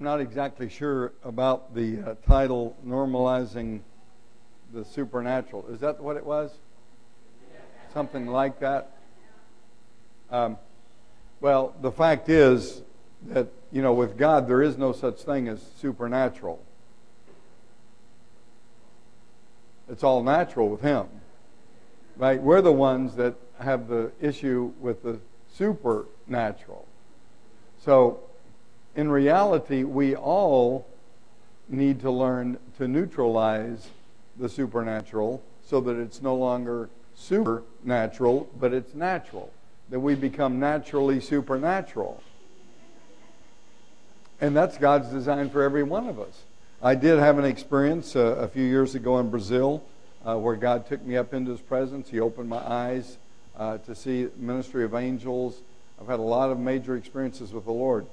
I'm not exactly sure about the uh, title, Normalizing the Supernatural. Is that what it was? Something like that? Um, well, the fact is that, you know, with God, there is no such thing as supernatural. It's all natural with Him. Right? We're the ones that have the issue with the supernatural. So, in reality, we all need to learn to neutralize the supernatural so that it's no longer supernatural, but it's natural. That we become naturally supernatural. And that's God's design for every one of us. I did have an experience uh, a few years ago in Brazil uh, where God took me up into His presence. He opened my eyes uh, to see ministry of angels. I've had a lot of major experiences with the Lord.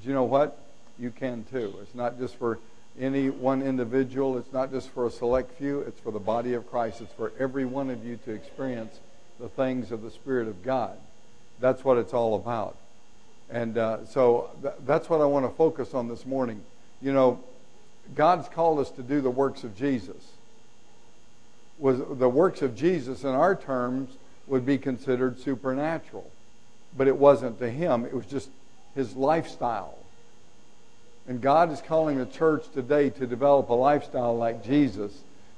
But you know what? You can too. It's not just for any one individual. It's not just for a select few. It's for the body of Christ. It's for every one of you to experience the things of the Spirit of God. That's what it's all about. And uh, so th- that's what I want to focus on this morning. You know, God's called us to do the works of Jesus. Was the works of Jesus in our terms would be considered supernatural, but it wasn't to him. It was just his lifestyle. And God is calling the church today to develop a lifestyle like Jesus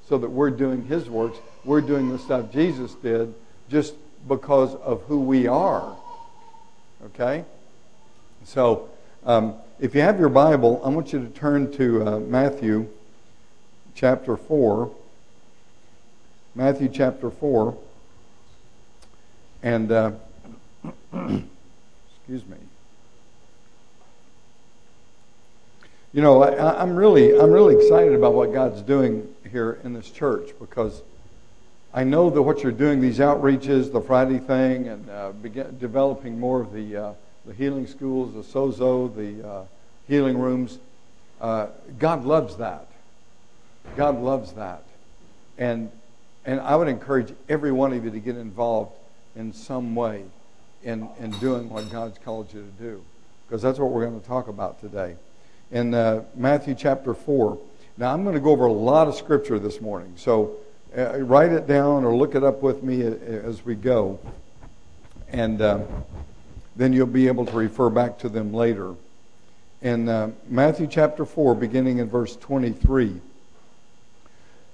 so that we're doing his works. We're doing the stuff Jesus did just because of who we are. Okay? So, um, if you have your Bible, I want you to turn to uh, Matthew chapter 4. Matthew chapter 4. And, uh, excuse me. You know, I, am really, I'm really excited about what God's doing here in this church because I know that what you're doing, these outreaches, the Friday thing, and uh, developing more of the, uh, the healing schools, the sozo, the uh, healing rooms, uh, God loves that. God loves that. And, and I would encourage every one of you to get involved in some way in, in doing what God's called you to do because that's what we're going to talk about today in uh, Matthew chapter 4. Now, I'm going to go over a lot of scripture this morning, so uh, write it down or look it up with me as we go, and uh, then you'll be able to refer back to them later. In uh, Matthew chapter 4, beginning in verse 23,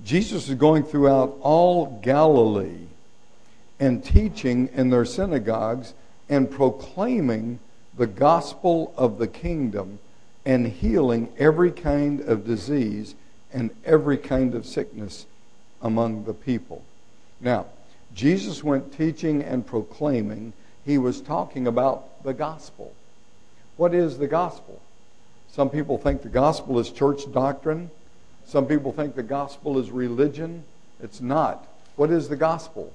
Jesus is going throughout all Galilee and teaching in their synagogues and proclaiming the gospel of the kingdom and healing every kind of disease and every kind of sickness among the people. Now, Jesus went teaching and proclaiming. He was talking about the gospel. What is the gospel? Some people think the gospel is church doctrine. Some people think the gospel is religion. It's not. What is the gospel?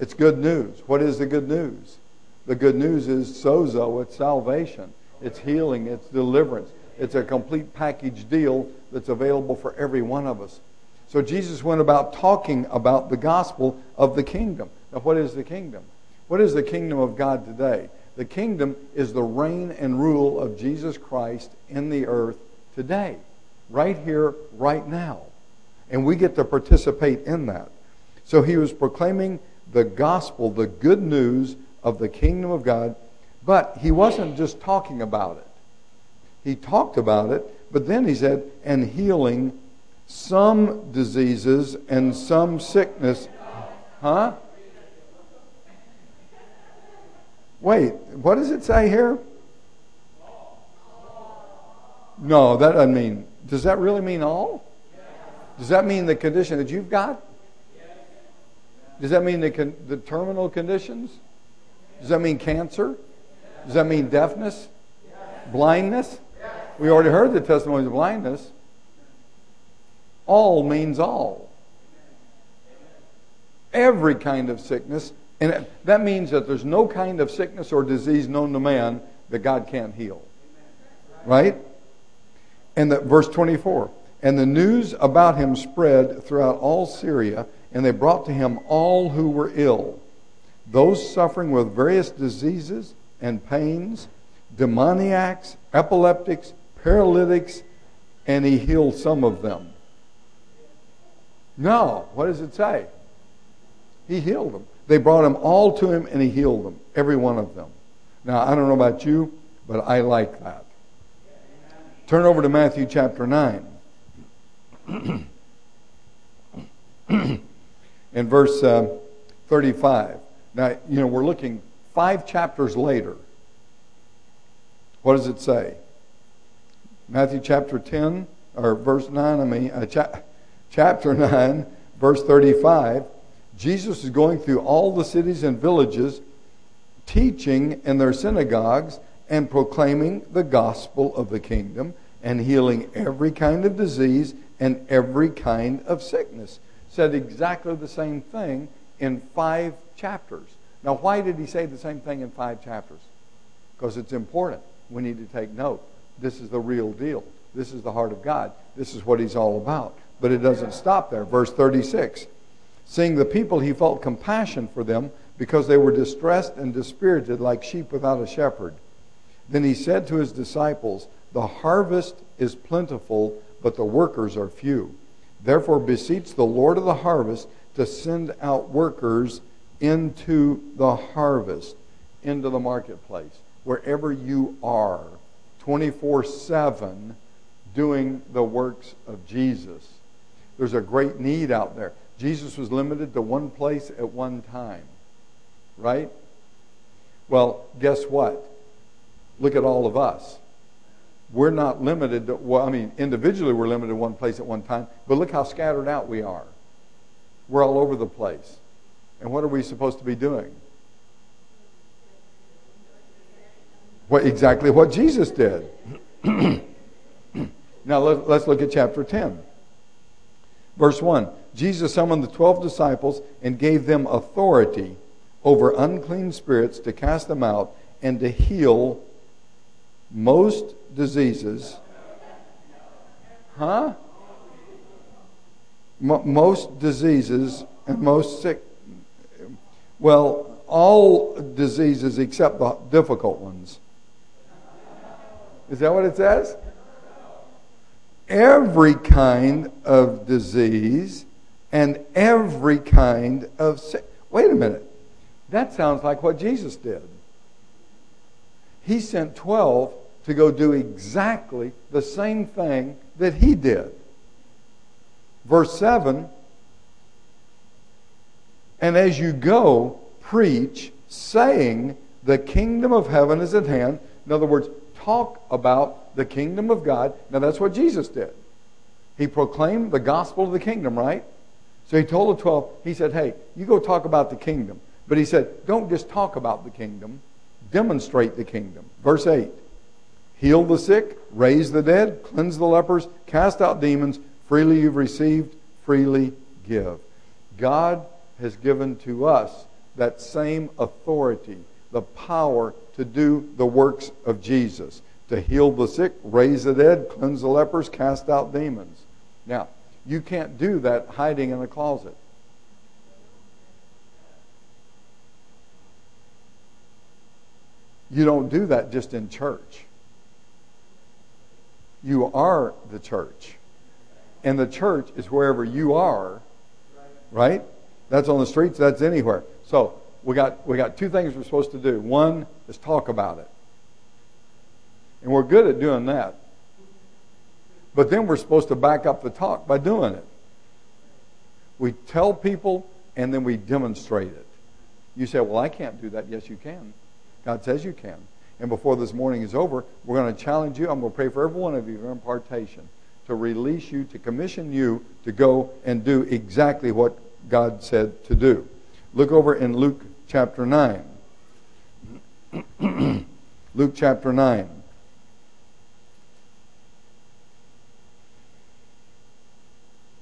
It's good news. What is the good news? The good news is sozo, it's salvation. It's healing, it's deliverance. It's a complete package deal that's available for every one of us. So Jesus went about talking about the gospel of the kingdom. Now, what is the kingdom? What is the kingdom of God today? The kingdom is the reign and rule of Jesus Christ in the earth today, right here, right now. And we get to participate in that. So he was proclaiming the gospel, the good news of the kingdom of God but he wasn't just talking about it. He talked about it, but then he said, and healing some diseases and some sickness. Huh? Wait, what does it say here? No, that doesn't mean. Does that really mean all? Does that mean the condition that you've got? Does that mean the, con- the terminal conditions? Does that mean cancer? Does that mean deafness? Blindness? We already heard the testimonies of blindness. All means all. Every kind of sickness. And that means that there's no kind of sickness or disease known to man that God can't heal. Right? And the, verse 24. And the news about him spread throughout all Syria, and they brought to him all who were ill, those suffering with various diseases and pains, demoniacs, epileptics, paralytics, and he healed some of them. No. What does it say? He healed them. They brought them all to him and he healed them, every one of them. Now, I don't know about you, but I like that. Turn over to Matthew chapter 9. in verse uh, 35. Now, you know, we're looking five chapters later. What does it say? Matthew chapter 10, or verse 9, I mean, uh, cha- chapter 9, verse 35. Jesus is going through all the cities and villages, teaching in their synagogues and proclaiming the gospel of the kingdom and healing every kind of disease and every kind of sickness. Said exactly the same thing in five chapters. Now, why did he say the same thing in five chapters? Because it's important. We need to take note. This is the real deal. This is the heart of God. This is what he's all about. But it doesn't stop there. Verse 36 Seeing the people, he felt compassion for them because they were distressed and dispirited like sheep without a shepherd. Then he said to his disciples, The harvest is plentiful, but the workers are few. Therefore, beseech the Lord of the harvest to send out workers into the harvest, into the marketplace, wherever you are, 24 7, doing the works of Jesus. There's a great need out there. Jesus was limited to one place at one time, right? Well, guess what? Look at all of us. We're not limited to, well, I mean, individually we're limited to one place at one time, but look how scattered out we are. We're all over the place. And what are we supposed to be doing? What, exactly what Jesus did. now let, let's look at chapter 10. Verse 1 Jesus summoned the 12 disciples and gave them authority over unclean spirits to cast them out and to heal most diseases. Huh? Most diseases and most sick. Well, all diseases except the difficult ones. Is that what it says? Every kind of disease and every kind of sick. Wait a minute. That sounds like what Jesus did. He sent 12 to go do exactly the same thing that he did. Verse 7 And as you go, preach, saying, The kingdom of heaven is at hand. In other words, talk about the kingdom of God. Now, that's what Jesus did. He proclaimed the gospel of the kingdom, right? So he told the 12, he said, Hey, you go talk about the kingdom. But he said, Don't just talk about the kingdom, demonstrate the kingdom. Verse 8 Heal the sick, raise the dead, cleanse the lepers, cast out demons. Freely you've received, freely give. God has given to us that same authority, the power to do the works of Jesus to heal the sick, raise the dead, cleanse the lepers, cast out demons. Now, you can't do that hiding in a closet. You don't do that just in church. You are the church. And the church is wherever you are, right? That's on the streets, that's anywhere. So we got, we got two things we're supposed to do. One is talk about it. And we're good at doing that. But then we're supposed to back up the talk by doing it. We tell people and then we demonstrate it. You say, Well, I can't do that. Yes, you can. God says you can. And before this morning is over, we're going to challenge you. I'm going to pray for every one of you for impartation to release you, to commission you to go and do exactly what God said to do. Look over in Luke chapter 9. Luke chapter 9.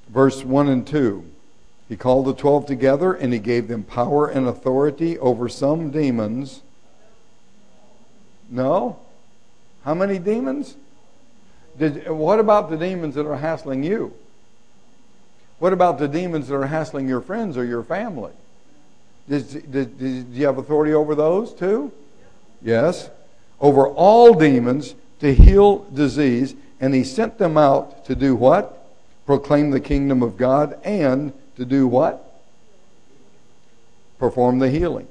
Verse 1 and 2. He called the twelve together and he gave them power and authority over some demons. No? How many demons? Did, what about the demons that are hassling you? What about the demons that are hassling your friends or your family? Did you have authority over those too? Yes. Over all demons, to heal disease, and he sent them out to do what? Proclaim the kingdom of God and to do what? Perform the healing.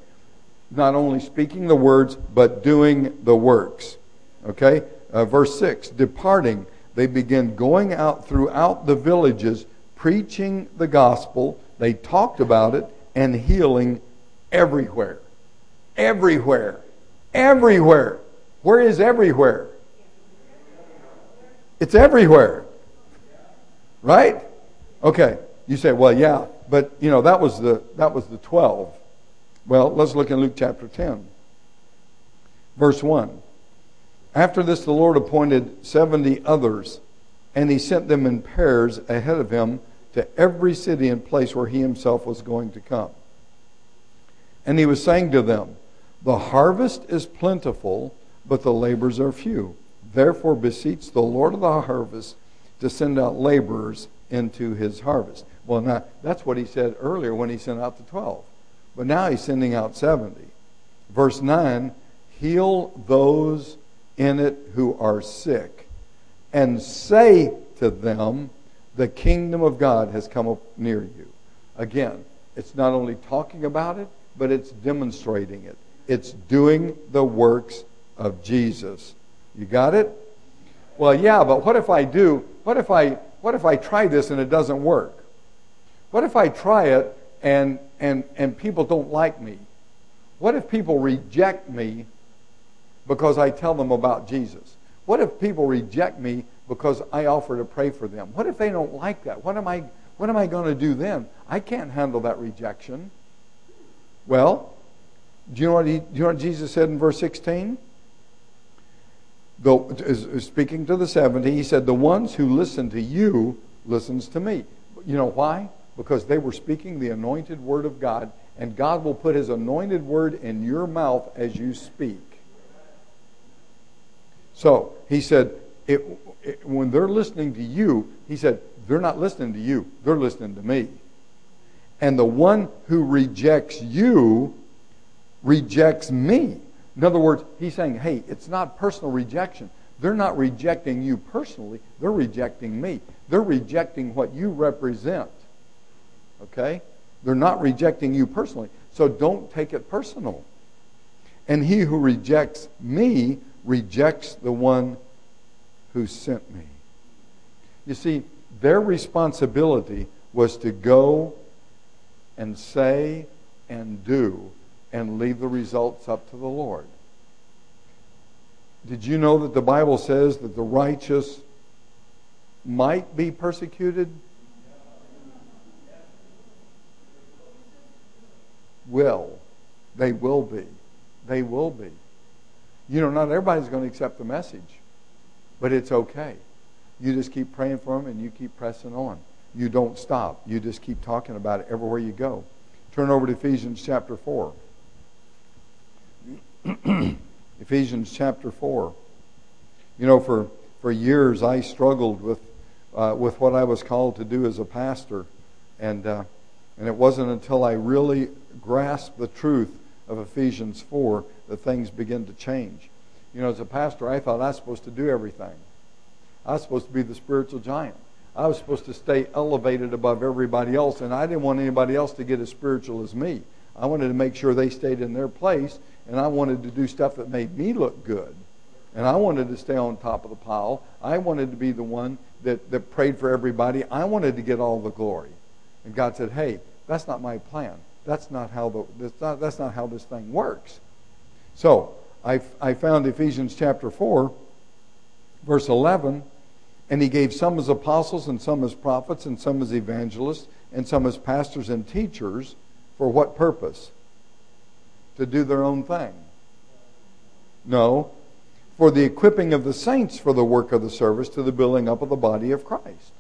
Not only speaking the words, but doing the works. Okay? Uh, verse 6 Departing, they began going out throughout the villages, preaching the gospel. They talked about it and healing everywhere. Everywhere. Everywhere. Where is everywhere? It's everywhere. Right? Okay. You say, well, yeah, but you know that was the that was the twelve. Well, let's look in Luke chapter ten, verse one. After this, the Lord appointed seventy others, and he sent them in pairs ahead of him to every city and place where he himself was going to come. And he was saying to them, The harvest is plentiful, but the labors are few. Therefore, beseech the Lord of the harvest to send out laborers into his harvest. Well, now, that's what he said earlier when he sent out the 12. But now he's sending out 70. Verse 9 Heal those in it who are sick, and say to them, The kingdom of God has come up near you. Again, it's not only talking about it, but it's demonstrating it. It's doing the works of Jesus. You got it? Well, yeah, but what if I do? What if I what if I try this and it doesn't work? What if I try it and and and people don't like me? What if people reject me because I tell them about Jesus? What if people reject me because I offer to pray for them? What if they don't like that? What am I what am I going to do then? I can't handle that rejection. Well, do you know what, he, do you know what Jesus said in verse 16? The, is, speaking to the 70, he said, The ones who listen to you listens to me. You know why? Because they were speaking the anointed word of God, and God will put his anointed word in your mouth as you speak. So he said, it, it, when they're listening to you, he said, they're not listening to you, they're listening to me. And the one who rejects you rejects me. In other words, he's saying, hey, it's not personal rejection. They're not rejecting you personally, they're rejecting me. They're rejecting what you represent. Okay? They're not rejecting you personally. So don't take it personal. And he who rejects me rejects the one who sent me. You see, their responsibility was to go and say and do and leave the results up to the Lord. Did you know that the Bible says that the righteous might be persecuted? Will. They will be. They will be. You know, not everybody's going to accept the message, but it's okay. You just keep praying for them and you keep pressing on. You don't stop. You just keep talking about it everywhere you go. Turn over to Ephesians chapter 4. Ephesians chapter 4. You know, for, for years I struggled with, uh, with what I was called to do as a pastor. And, uh, and it wasn't until I really grasped the truth of Ephesians 4 that things begin to change. You know, as a pastor, I thought I was supposed to do everything. I was supposed to be the spiritual giant. I was supposed to stay elevated above everybody else, and I didn't want anybody else to get as spiritual as me. I wanted to make sure they stayed in their place and I wanted to do stuff that made me look good. And I wanted to stay on top of the pile. I wanted to be the one that, that prayed for everybody. I wanted to get all the glory. And God said, hey, that's not my plan. That's not how, the, that's not, that's not how this thing works. So I, I found Ephesians chapter 4, verse 11, and he gave some as apostles and some as prophets and some as evangelists and some as pastors and teachers. For what purpose? to do their own thing. No, for the equipping of the saints for the work of the service to the building up of the body of Christ.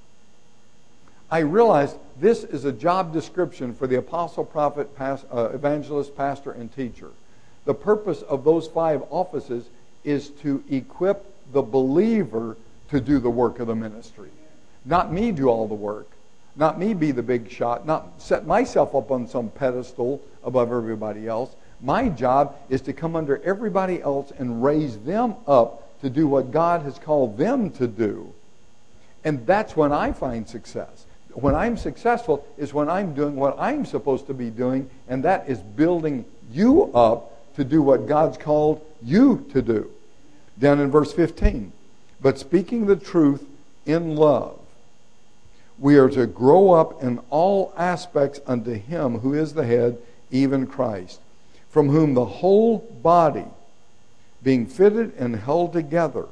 I realized this is a job description for the apostle, prophet, past, uh, evangelist, pastor, and teacher. The purpose of those five offices is to equip the believer to do the work of the ministry. Not me do all the work, not me be the big shot, not set myself up on some pedestal above everybody else, my job is to come under everybody else and raise them up to do what God has called them to do. And that's when I find success. When I'm successful is when I'm doing what I'm supposed to be doing, and that is building you up to do what God's called you to do. Down in verse 15. But speaking the truth in love, we are to grow up in all aspects unto Him who is the head, even Christ, from whom the whole body, being fitted and held together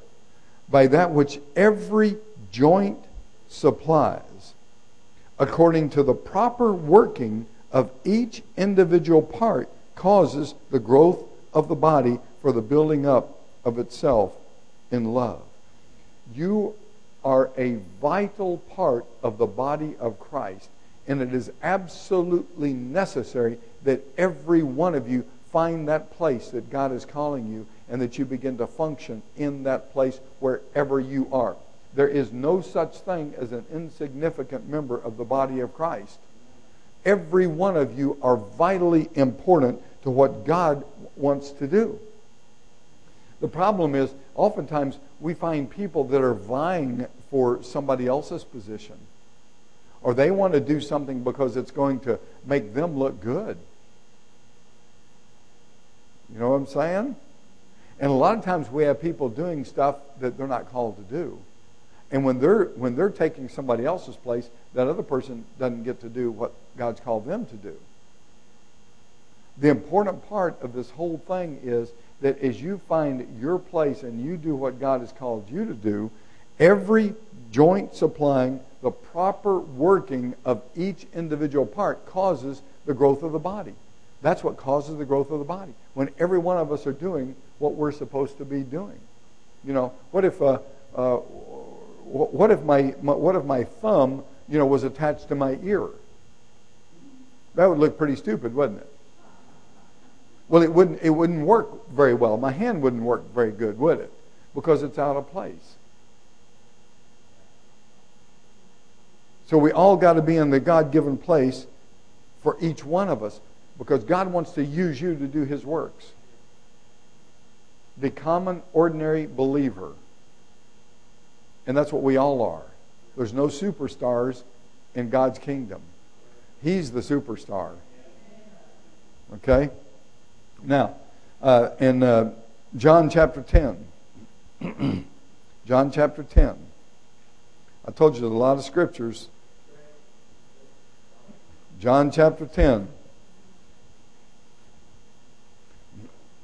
by that which every joint supplies, according to the proper working of each individual part, causes the growth of the body for the building up of itself in love. You are a vital part of the body of Christ, and it is absolutely necessary that every one of you find that place that God is calling you and that you begin to function in that place wherever you are. There is no such thing as an insignificant member of the body of Christ. Every one of you are vitally important to what God wants to do. The problem is, oftentimes we find people that are vying for somebody else's position, or they want to do something because it's going to make them look good. You know what I'm saying? And a lot of times we have people doing stuff that they're not called to do. And when they're when they're taking somebody else's place, that other person doesn't get to do what God's called them to do. The important part of this whole thing is that as you find your place and you do what God has called you to do, every joint supplying the proper working of each individual part causes the growth of the body. That's what causes the growth of the body. When every one of us are doing what we're supposed to be doing. You know, what if uh, uh, what if my, my what if my thumb you know was attached to my ear? That would look pretty stupid, wouldn't it? Well, it wouldn't, it wouldn't work very well. My hand wouldn't work very good, would it? Because it's out of place. So we all got to be in the God given place for each one of us because God wants to use you to do his works. The common, ordinary believer. And that's what we all are. There's no superstars in God's kingdom. He's the superstar. Okay? Now, uh, in uh, John chapter 10, John chapter 10, I told you there's a lot of scriptures. John chapter 10,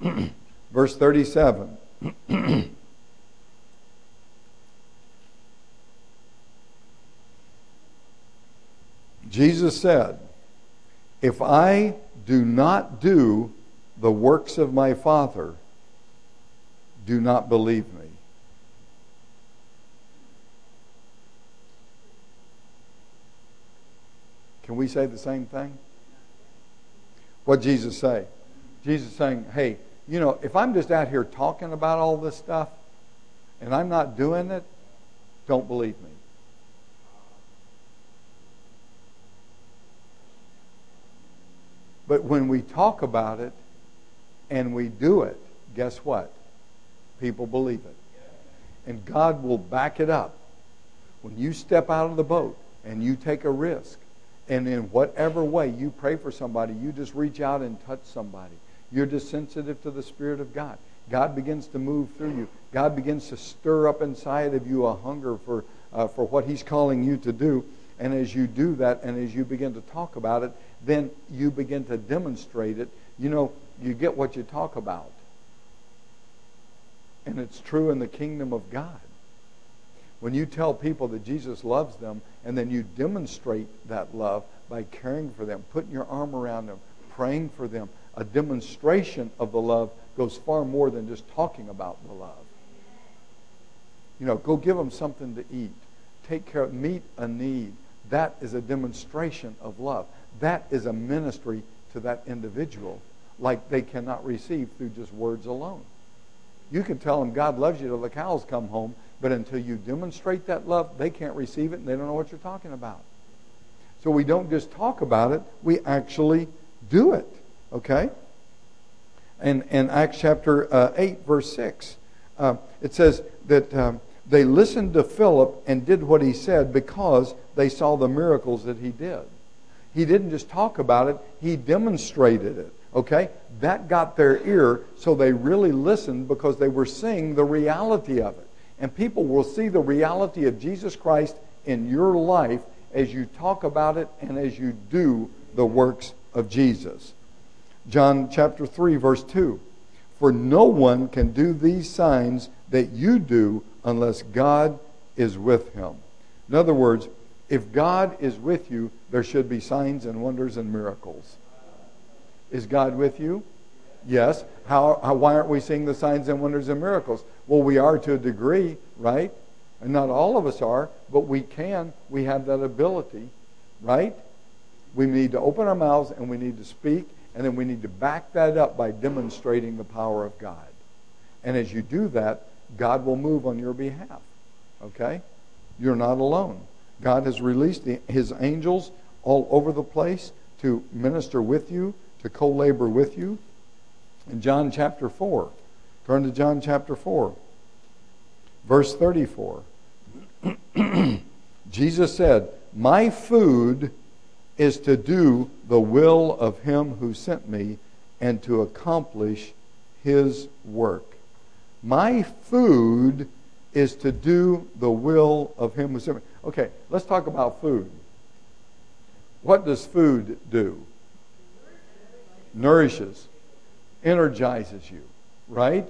verse 37. Jesus said, If I do not do the works of my Father, do not believe me. Can we say the same thing? What Jesus say? Jesus saying, "Hey, you know, if I'm just out here talking about all this stuff and I'm not doing it, don't believe me." But when we talk about it, and we do it, guess what? People believe it. And God will back it up. When you step out of the boat and you take a risk, and in whatever way you pray for somebody, you just reach out and touch somebody. You're just sensitive to the Spirit of God. God begins to move through you. God begins to stir up inside of you a hunger for, uh, for what He's calling you to do. And as you do that and as you begin to talk about it, then you begin to demonstrate it. You know, you get what you talk about. And it's true in the kingdom of God. When you tell people that Jesus loves them and then you demonstrate that love by caring for them, putting your arm around them, praying for them, a demonstration of the love goes far more than just talking about the love. You know, go give them something to eat. Take care of, meet a need. That is a demonstration of love. That is a ministry to that individual like they cannot receive through just words alone. You can tell them God loves you till the cows come home, but until you demonstrate that love, they can't receive it and they don't know what you're talking about. So we don't just talk about it, we actually do it. Okay? And in Acts chapter uh, 8, verse 6, Uh, it says that um, they listened to Philip and did what he said because they saw the miracles that he did. He didn't just talk about it, he demonstrated it. Okay? That got their ear, so they really listened because they were seeing the reality of it. And people will see the reality of Jesus Christ in your life as you talk about it and as you do the works of Jesus. John chapter 3, verse 2. For no one can do these signs that you do unless God is with him. In other words, if God is with you, there should be signs and wonders and miracles. Is God with you? Yes. How, how, why aren't we seeing the signs and wonders and miracles? Well, we are to a degree, right? And not all of us are, but we can. We have that ability, right? We need to open our mouths and we need to speak, and then we need to back that up by demonstrating the power of God. And as you do that, God will move on your behalf. Okay? You're not alone. God has released the, his angels all over the place to minister with you, to co labor with you. In John chapter 4, turn to John chapter 4, verse 34. Jesus said, My food is to do the will of him who sent me and to accomplish his work. My food is to do the will of him who sent me. Okay, let's talk about food. What does food do? Nourishes, energizes you, right?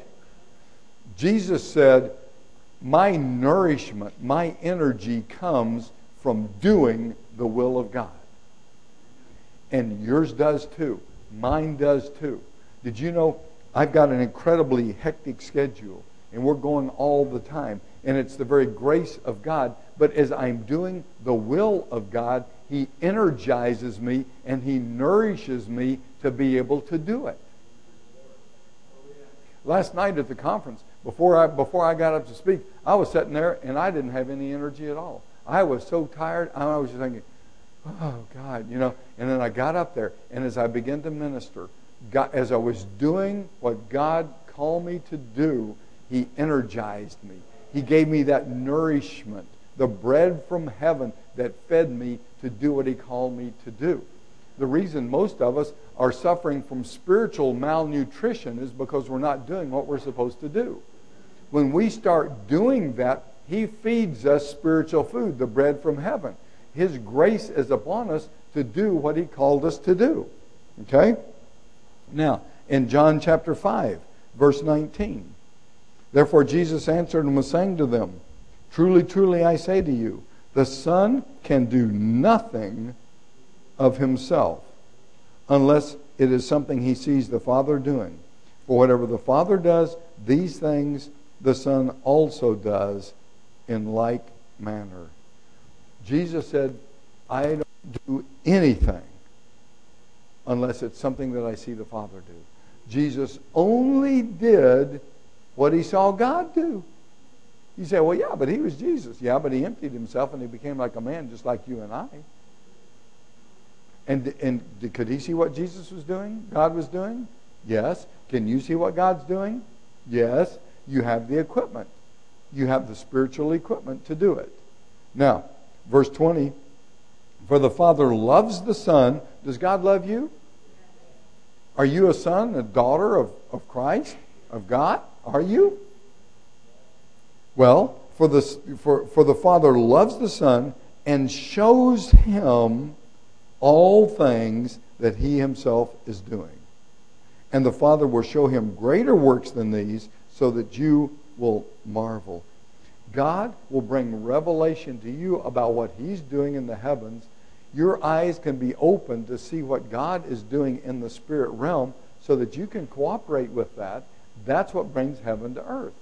Jesus said, My nourishment, my energy comes from doing the will of God. And yours does too. Mine does too. Did you know I've got an incredibly hectic schedule and we're going all the time? And it's the very grace of God. But as I'm doing the will of God, He energizes me and He nourishes me to be able to do it. Last night at the conference, before I, before I got up to speak, I was sitting there and I didn't have any energy at all. I was so tired. I was just thinking, oh, God, you know. And then I got up there, and as I began to minister, God, as I was doing what God called me to do, He energized me. He gave me that nourishment, the bread from heaven that fed me to do what He called me to do. The reason most of us are suffering from spiritual malnutrition is because we're not doing what we're supposed to do. When we start doing that, He feeds us spiritual food, the bread from heaven. His grace is upon us to do what He called us to do. Okay? Now, in John chapter 5, verse 19, therefore Jesus answered and was saying to them, Truly, truly, I say to you, the Son can do nothing of himself unless it is something he sees the Father doing. For whatever the Father does, these things the Son also does in like manner. Jesus said, I don't do anything unless it's something that I see the Father do. Jesus only did what he saw God do. You say, well, yeah, but he was Jesus. Yeah, but he emptied himself and he became like a man just like you and I. And, and could he see what Jesus was doing? God was doing? Yes. Can you see what God's doing? Yes. You have the equipment. You have the spiritual equipment to do it. Now, verse 20 For the Father loves the Son. Does God love you? Are you a son, a daughter of, of Christ, of God? Are you? Well, for the, for, for the Father loves the Son and shows him all things that he himself is doing. And the Father will show him greater works than these so that you will marvel. God will bring revelation to you about what he's doing in the heavens. Your eyes can be opened to see what God is doing in the spirit realm so that you can cooperate with that. That's what brings heaven to earth.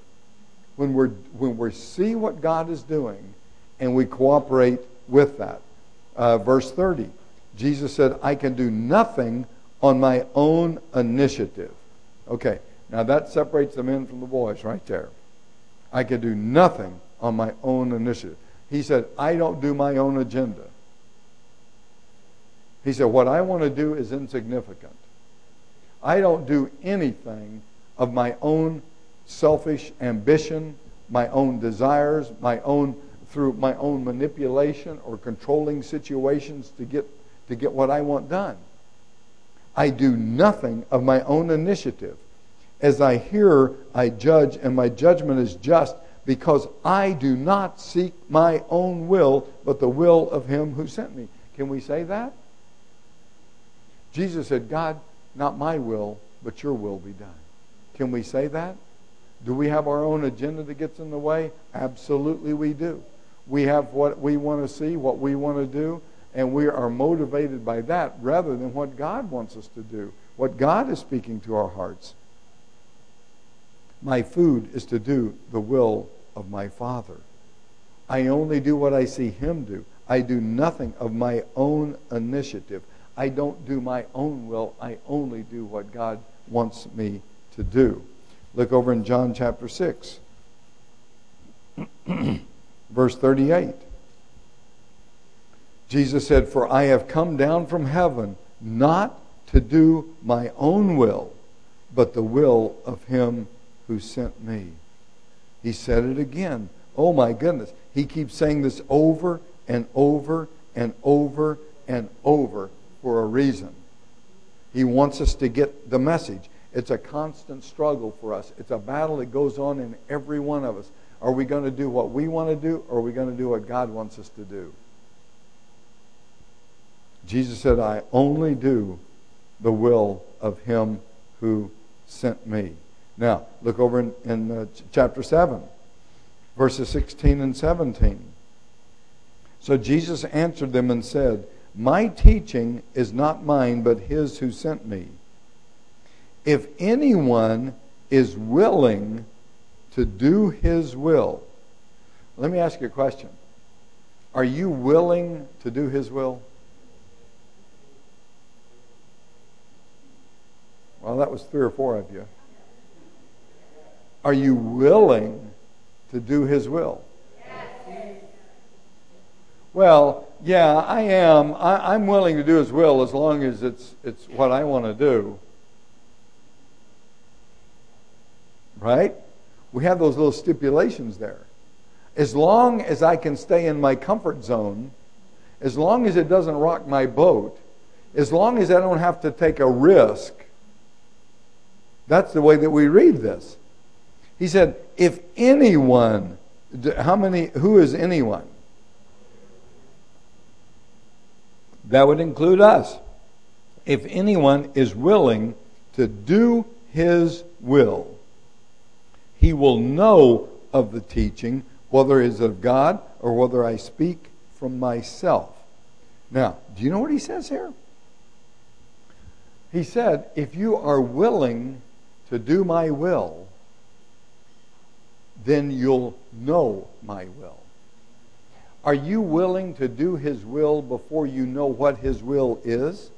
When, we're, when we see what God is doing and we cooperate with that. Uh, verse 30 Jesus said, I can do nothing on my own initiative. Okay, now that separates the men from the boys right there. I can do nothing on my own initiative. He said, I don't do my own agenda. He said, What I want to do is insignificant. I don't do anything of my own selfish ambition, my own desires, my own through my own manipulation or controlling situations to get to get what I want done. I do nothing of my own initiative. As I hear, I judge, and my judgment is just because I do not seek my own will, but the will of him who sent me. Can we say that? Jesus said, God, not my will, but your will be done. Can we say that? Do we have our own agenda that gets in the way? Absolutely, we do. We have what we want to see, what we want to do, and we are motivated by that rather than what God wants us to do, what God is speaking to our hearts. My food is to do the will of my Father. I only do what I see Him do. I do nothing of my own initiative. I don't do my own will. I only do what God wants me to do. Look over in John chapter 6, verse 38. Jesus said, For I have come down from heaven not to do my own will, but the will of him who sent me. He said it again. Oh my goodness. He keeps saying this over and over and over and over for a reason. He wants us to get the message. It's a constant struggle for us. It's a battle that goes on in every one of us. Are we going to do what we want to do, or are we going to do what God wants us to do? Jesus said, I only do the will of him who sent me. Now, look over in, in uh, chapter 7, verses 16 and 17. So Jesus answered them and said, My teaching is not mine, but his who sent me. If anyone is willing to do his will, let me ask you a question. Are you willing to do his will? Well, that was three or four of you. Are you willing to do His will? Well, yeah, I am. I, am willing to do His will as long as it's it's what I want to do. Right? We have those little stipulations there. As long as I can stay in my comfort zone, as long as it doesn't rock my boat, as long as I don't have to take a risk, that's the way that we read this. He said, if anyone, how many, who is anyone? That would include us. If anyone is willing to do his will, he will know of the teaching, whether it is of God or whether I speak from myself. Now, do you know what he says here? He said, if you are willing to do my will, then you'll know my will. Are you willing to do his will before you know what his will is?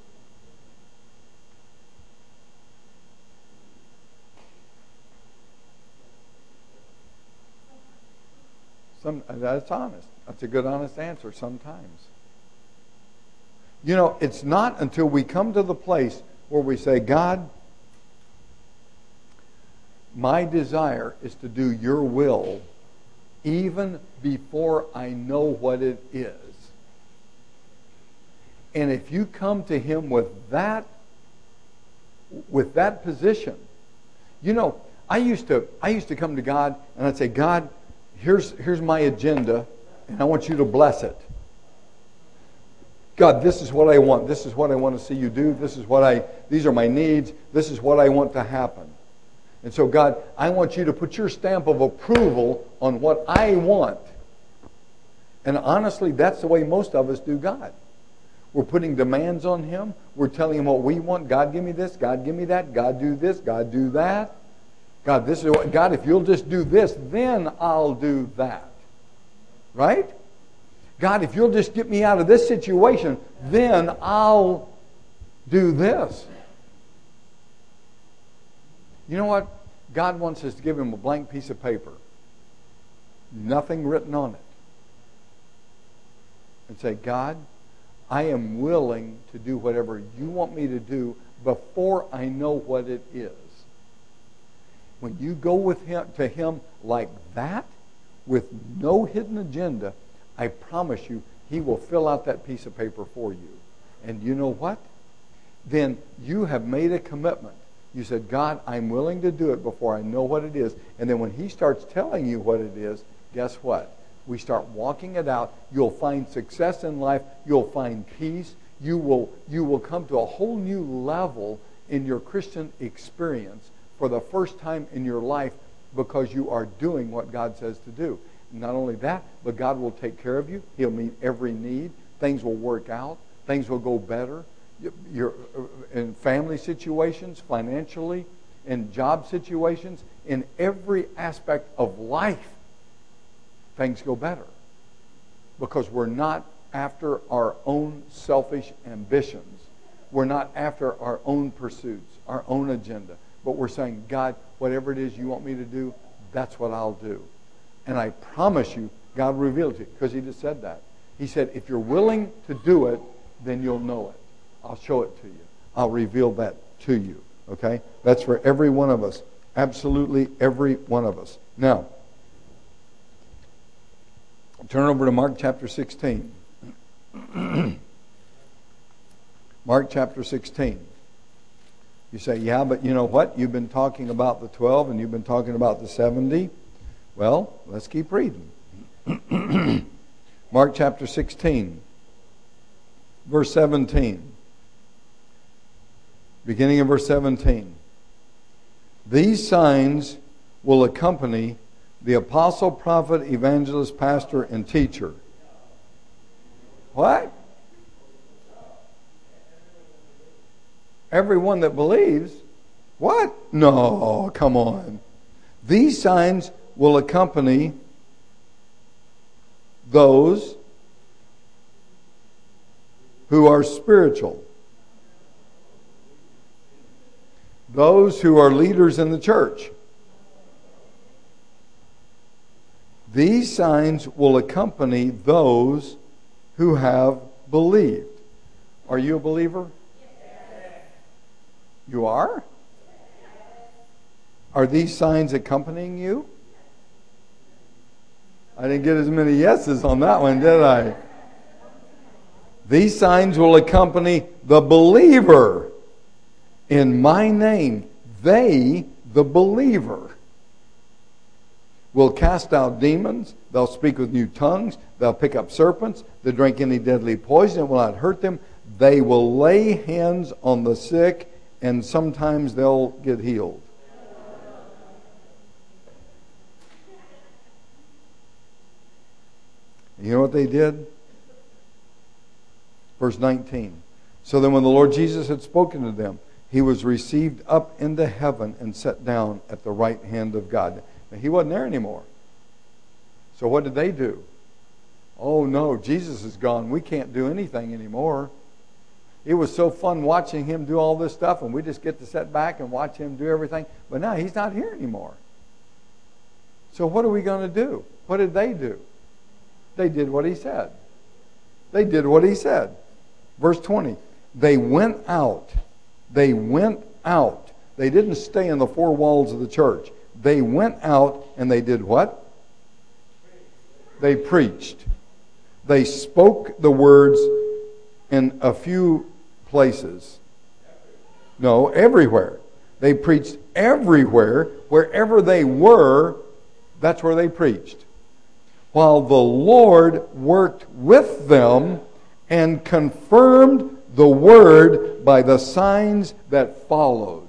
Some, that's honest. That's a good, honest answer sometimes. You know, it's not until we come to the place where we say, God, my desire is to do your will even before I know what it is. And if you come to him with that with that position, you know, I used to I used to come to God and I'd say, God, here's here's my agenda, and I want you to bless it. God, this is what I want. This is what I want to see you do. This is what I these are my needs. This is what I want to happen. And so, God, I want you to put your stamp of approval on what I want. And honestly, that's the way most of us do God. We're putting demands on Him. We're telling Him what we want. God, give me this. God, give me that. God, do this. God, do that. God, this is what, God, if you'll just do this, then I'll do that. Right? God, if you'll just get me out of this situation, then I'll do this. You know what? God wants us to give him a blank piece of paper, nothing written on it, and say, God, I am willing to do whatever you want me to do before I know what it is. When you go with him to him like that, with no hidden agenda, I promise you, he will fill out that piece of paper for you. And you know what? Then you have made a commitment. You said, God, I'm willing to do it before I know what it is. And then when he starts telling you what it is, guess what? We start walking it out. You'll find success in life. You'll find peace. You will, you will come to a whole new level in your Christian experience for the first time in your life because you are doing what God says to do. Not only that, but God will take care of you. He'll meet every need. Things will work out. Things will go better. You're, uh, in family situations, financially, in job situations, in every aspect of life, things go better. Because we're not after our own selfish ambitions. We're not after our own pursuits, our own agenda. But we're saying, God, whatever it is you want me to do, that's what I'll do. And I promise you, God revealed to you, because He just said that. He said, if you're willing to do it, then you'll know it. I'll show it to you. I'll reveal that to you. Okay? That's for every one of us. Absolutely every one of us. Now, turn over to Mark chapter 16. Mark chapter 16. You say, yeah, but you know what? You've been talking about the 12 and you've been talking about the 70. Well, let's keep reading. Mark chapter 16, verse 17. Beginning of verse 17. These signs will accompany the apostle, prophet, evangelist, pastor, and teacher. What? Everyone that believes. What? No, come on. These signs will accompany those who are spiritual, those who are leaders in the church. These signs will accompany those who have believed. Are you a believer? You are? Are these signs accompanying you? I didn't get as many yeses on that one, did I? These signs will accompany the believer in my name. They, the believer, will cast out demons. They'll speak with new tongues. They'll pick up serpents. They'll drink any deadly poison. It will not hurt them. They will lay hands on the sick and sometimes they'll get healed. You know what they did? Verse 19. So then, when the Lord Jesus had spoken to them, he was received up into heaven and set down at the right hand of God. Now, he wasn't there anymore. So, what did they do? Oh, no, Jesus is gone. We can't do anything anymore it was so fun watching him do all this stuff, and we just get to sit back and watch him do everything. But now he's not here anymore. So what are we going to do? What did they do? They did what he said. They did what he said. Verse 20. They went out. They went out. They didn't stay in the four walls of the church. They went out and they did what? They preached. They spoke the words in a few places. No, everywhere. They preached everywhere. Wherever they were, that's where they preached. While the Lord worked with them and confirmed the word by the signs that followed.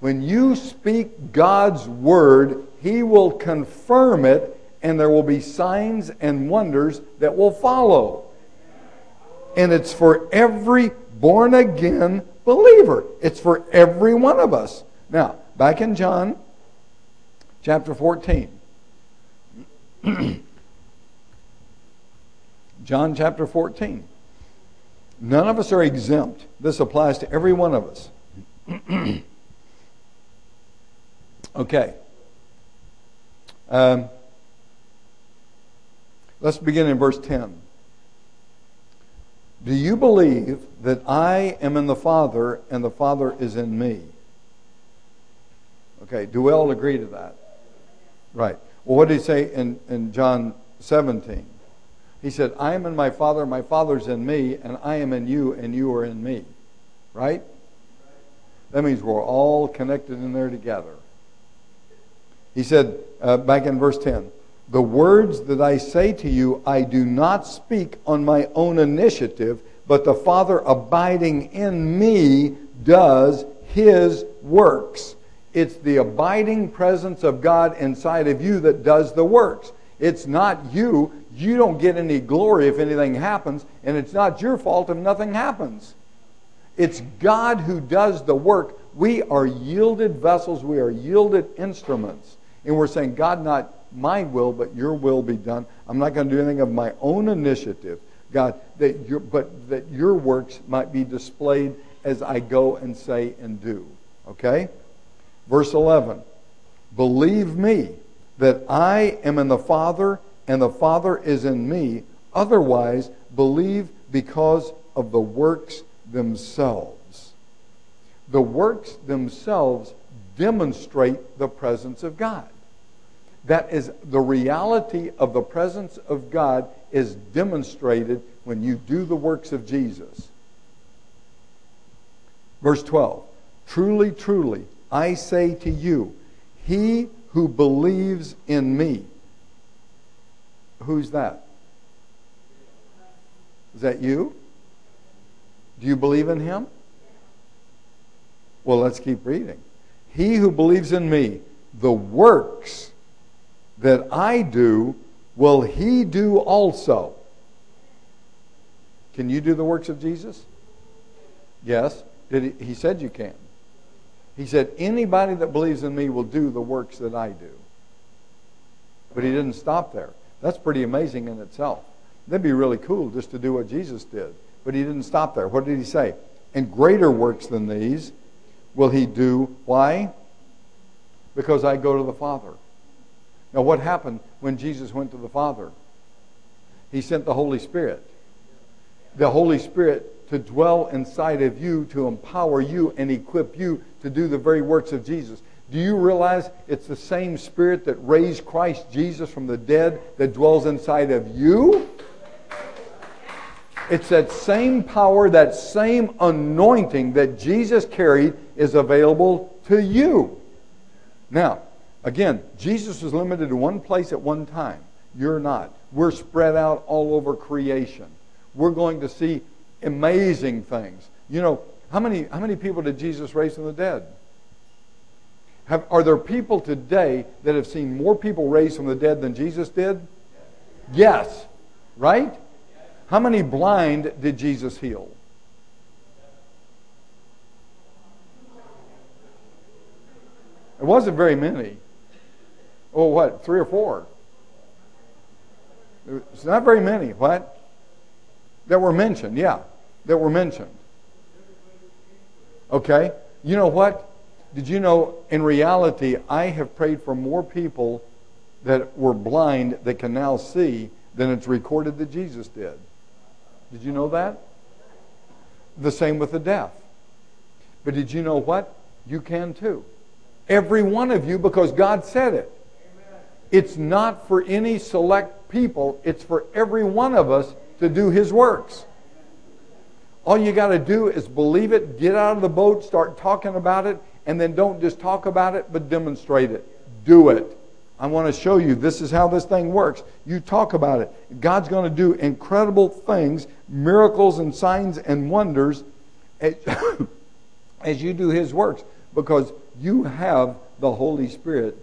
When you speak God's word, He will confirm it, and there will be signs and wonders that will follow. And it's for every born again believer. It's for every one of us. Now, back in John chapter 14. John chapter 14. None of us are exempt. This applies to every one of us. okay. Um, let's begin in verse 10. Do you believe that I am in the Father and the Father is in me? Okay, do we all agree to that? Right. Well, what did he say in, in John 17? He said, I am in my Father, my Father's in me, and I am in you, and you are in me. Right? That means we're all connected in there together. He said, uh, back in verse 10, The words that I say to you, I do not speak on my own initiative, but the Father abiding in me does his works. It's the abiding presence of God inside of you that does the works. It's not you. You don't get any glory if anything happens, and it's not your fault if nothing happens. It's God who does the work. We are yielded vessels, we are yielded instruments. And we're saying, God, not my will, but your will be done. I'm not going to do anything of my own initiative, God, that your, but that your works might be displayed as I go and say and do. Okay? Verse 11 Believe me that I am in the Father and the Father is in me. Otherwise, believe because of the works themselves. The works themselves demonstrate the presence of God. That is, the reality of the presence of God is demonstrated when you do the works of Jesus. Verse 12 Truly, truly, I say to you, he who believes in me. Who's that? Is that you? Do you believe in him? Well, let's keep reading. He who believes in me, the works that I do, will he do also. Can you do the works of Jesus? Yes. Did he, he said you can. He said, Anybody that believes in me will do the works that I do. But he didn't stop there. That's pretty amazing in itself. That'd be really cool just to do what Jesus did. But he didn't stop there. What did he say? And greater works than these will he do. Why? Because I go to the Father. Now, what happened when Jesus went to the Father? He sent the Holy Spirit. The Holy Spirit to dwell inside of you, to empower you and equip you to do the very works of Jesus. Do you realize it's the same Spirit that raised Christ Jesus from the dead that dwells inside of you? It's that same power, that same anointing that Jesus carried is available to you. Now, again, Jesus was limited to one place at one time. You're not. We're spread out all over creation. We're going to see amazing things. You know, how many, how many people did Jesus raise from the dead? Have, are there people today that have seen more people raised from the dead than Jesus did? Yes. Right? How many blind did Jesus heal? It wasn't very many. Oh, what? Three or four? It's not very many. What? That were mentioned, yeah. That were mentioned. Okay? You know what? Did you know, in reality, I have prayed for more people that were blind that can now see than it's recorded that Jesus did. Did you know that? The same with the deaf. But did you know what? You can too. Every one of you, because God said it. It's not for any select people, it's for every one of us to do His works. All you got to do is believe it, get out of the boat, start talking about it, and then don't just talk about it, but demonstrate it. Do it. I want to show you this is how this thing works. You talk about it. God's going to do incredible things, miracles and signs and wonders as, as you do His works because you have the Holy Spirit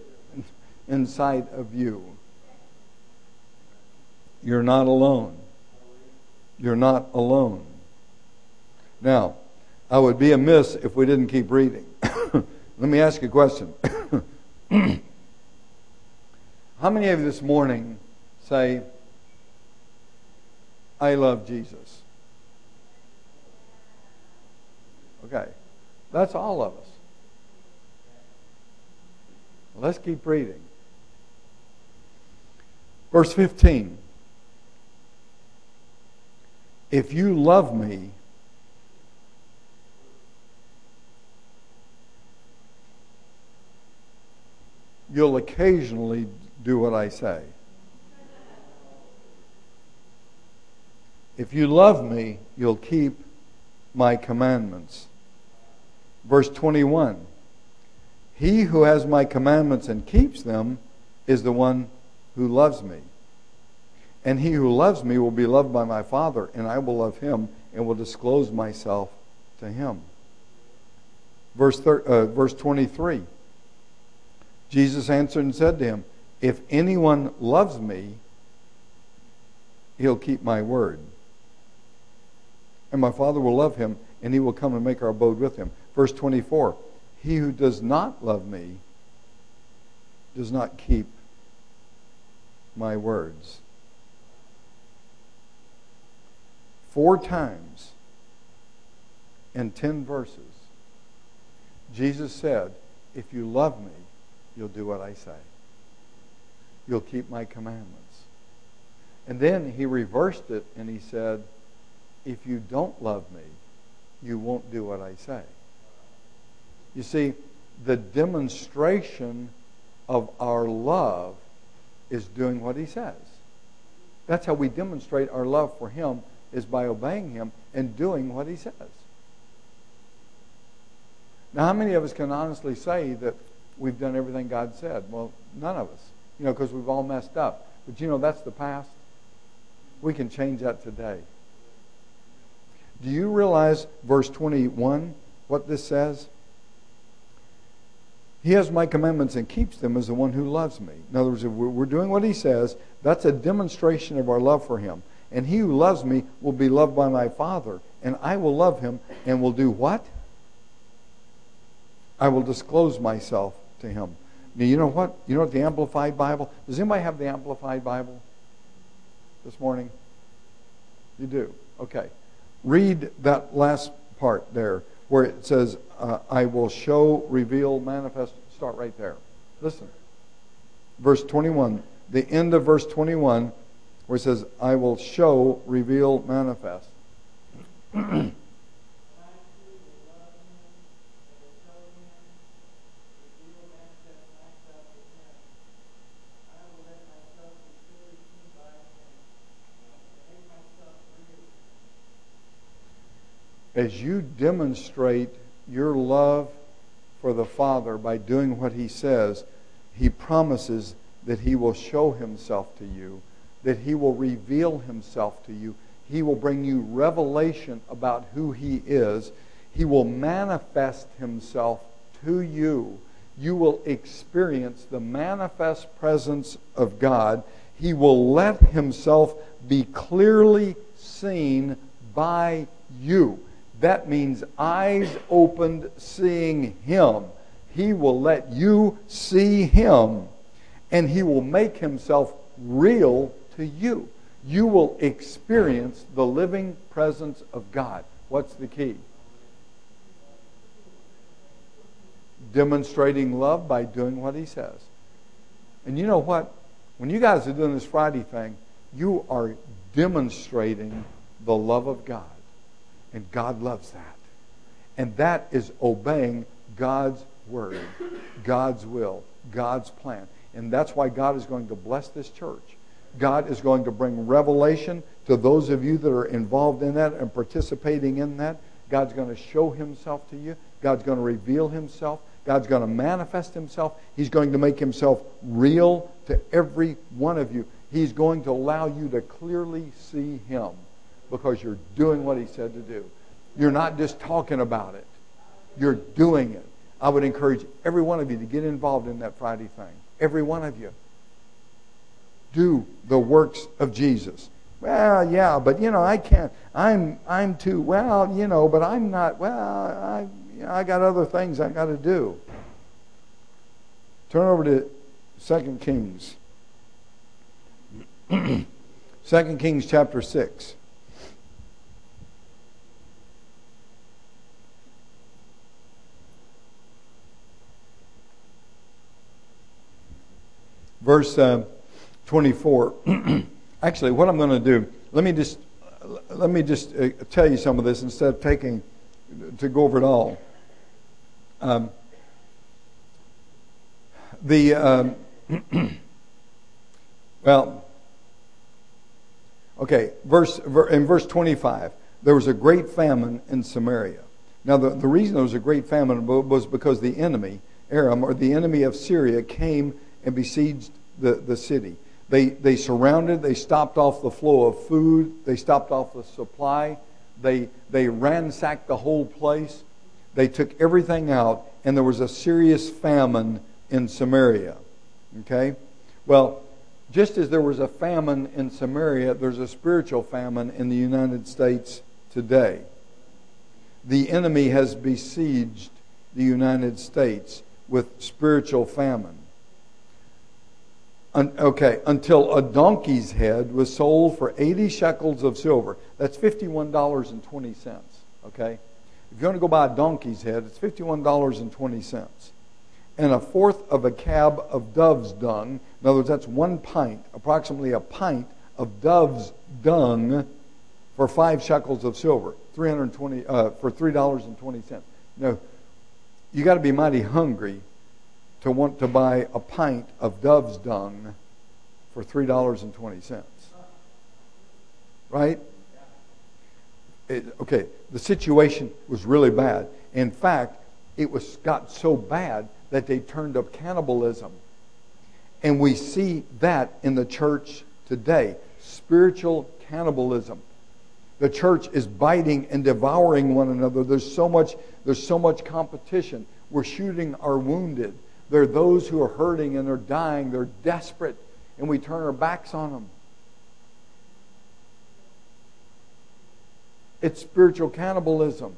inside of you. You're not alone. You're not alone. Now, I would be amiss if we didn't keep reading. Let me ask you a question. How many of you this morning say, I love Jesus? Okay, that's all of us. Let's keep reading. Verse 15. If you love me, you'll occasionally do what I say. If you love me, you'll keep my commandments. Verse 21 He who has my commandments and keeps them is the one who loves me. And he who loves me will be loved by my Father, and I will love him and will disclose myself to him. Verse, thir- uh, verse 23 Jesus answered and said to him, If anyone loves me, he'll keep my word. And my Father will love him, and he will come and make our abode with him. Verse 24 He who does not love me does not keep my words. Four times in ten verses, Jesus said, If you love me, you'll do what I say. You'll keep my commandments. And then he reversed it and he said, If you don't love me, you won't do what I say. You see, the demonstration of our love is doing what he says. That's how we demonstrate our love for him is by obeying him and doing what he says. Now, how many of us can honestly say that we've done everything God said? Well, none of us, you know, because we've all messed up. But you know, that's the past. We can change that today. Do you realize verse 21 what this says? He has my commandments and keeps them as the one who loves me. In other words, if we're doing what he says, that's a demonstration of our love for him. And he who loves me will be loved by my Father, and I will love him and will do what? I will disclose myself to him. Now, you know what? You know what the Amplified Bible? Does anybody have the Amplified Bible this morning? You do. Okay. Read that last part there where it says, uh, I will show, reveal, manifest. Start right there. Listen. Verse 21. The end of verse 21 where it says, I will show, reveal, manifest. as you demonstrate your love for the Father by doing what He says, He promises that He will show Himself to you, that He will reveal Himself to you. He will bring you revelation about who He is. He will manifest Himself to you. You will experience the manifest presence of God. He will let Himself be clearly seen by you. That means eyes opened seeing Him. He will let you see Him, and He will make Himself real to you. You will experience the living presence of God. What's the key? Demonstrating love by doing what He says. And you know what? When you guys are doing this Friday thing, you are demonstrating the love of God. And God loves that. And that is obeying God's word, God's will, God's plan. And that's why God is going to bless this church. God is going to bring revelation to those of you that are involved in that and participating in that. God's going to show himself to you. God's going to reveal himself. God's going to manifest himself. He's going to make himself real to every one of you. He's going to allow you to clearly see him because you're doing what he said to do. You're not just talking about it, you're doing it. I would encourage every one of you to get involved in that Friday thing. Every one of you. Do the works of Jesus. Well, yeah, but you know, I can't. I'm I'm too well, you know, but I'm not. Well, I you know, I got other things I got to do. Turn over to Second Kings. Second Kings chapter six. Verse uh, 24. Actually, what I'm going to do, let me just let me just uh, tell you some of this instead of taking to go over it all. Um, the um, well, okay, verse in verse 25, there was a great famine in Samaria. Now, the, the reason there was a great famine was because the enemy, Aram, or the enemy of Syria, came and besieged the, the city. They, they surrounded, they stopped off the flow of food, they stopped off the supply, they, they ransacked the whole place, they took everything out, and there was a serious famine in Samaria. Okay? Well, just as there was a famine in Samaria, there's a spiritual famine in the United States today. The enemy has besieged the United States with spiritual famine. Okay, until a donkey's head was sold for 80 shekels of silver. That's $51.20. Okay? If you want to go buy a donkey's head, it's $51.20 and a fourth of a cab of dove's dung. In other words, that's one pint, approximately a pint of dove's dung for five shekels of silver, 320 uh, for three dollars and twenty cents. Now, you got to be mighty hungry to want to buy a pint of dove's dung for three dollars and twenty cents, right? It, okay, the situation was really bad. In fact, it was got so bad that they turned up cannibalism. And we see that in the church today spiritual cannibalism. The church is biting and devouring one another. There's so much, there's so much competition. We're shooting our wounded. There are those who are hurting and they're dying. They're desperate, and we turn our backs on them. It's spiritual cannibalism.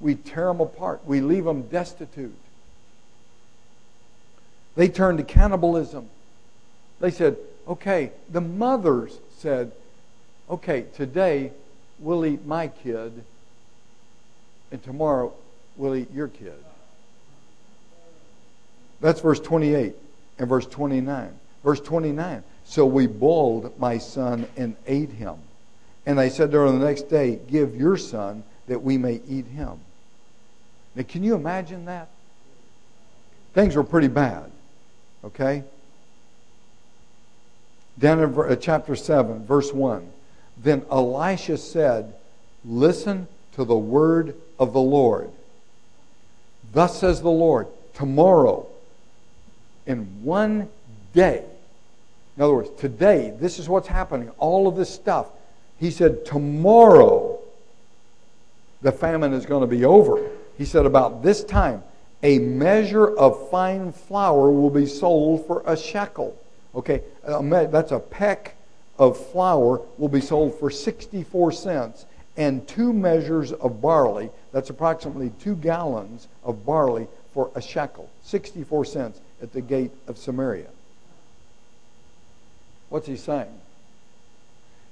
We tear them apart. We leave them destitute. They turned to cannibalism. They said, okay, the mothers said, okay, today we'll eat my kid, and tomorrow we'll eat your kid. That's verse 28 and verse 29. Verse 29 So we boiled my son and ate him. And I said to her the next day, Give your son that we may eat him. Now, can you imagine that? Things were pretty bad. Okay? Down in uh, chapter 7, verse 1. Then Elisha said, Listen to the word of the Lord. Thus says the Lord, tomorrow, in one day, in other words, today, this is what's happening, all of this stuff. He said, Tomorrow, the famine is going to be over. He said, About this time, a measure of fine flour will be sold for a shekel. Okay, that's a peck of flour will be sold for 64 cents, and two measures of barley, that's approximately two gallons of barley, for a shekel, 64 cents at the gate of Samaria. What's he saying?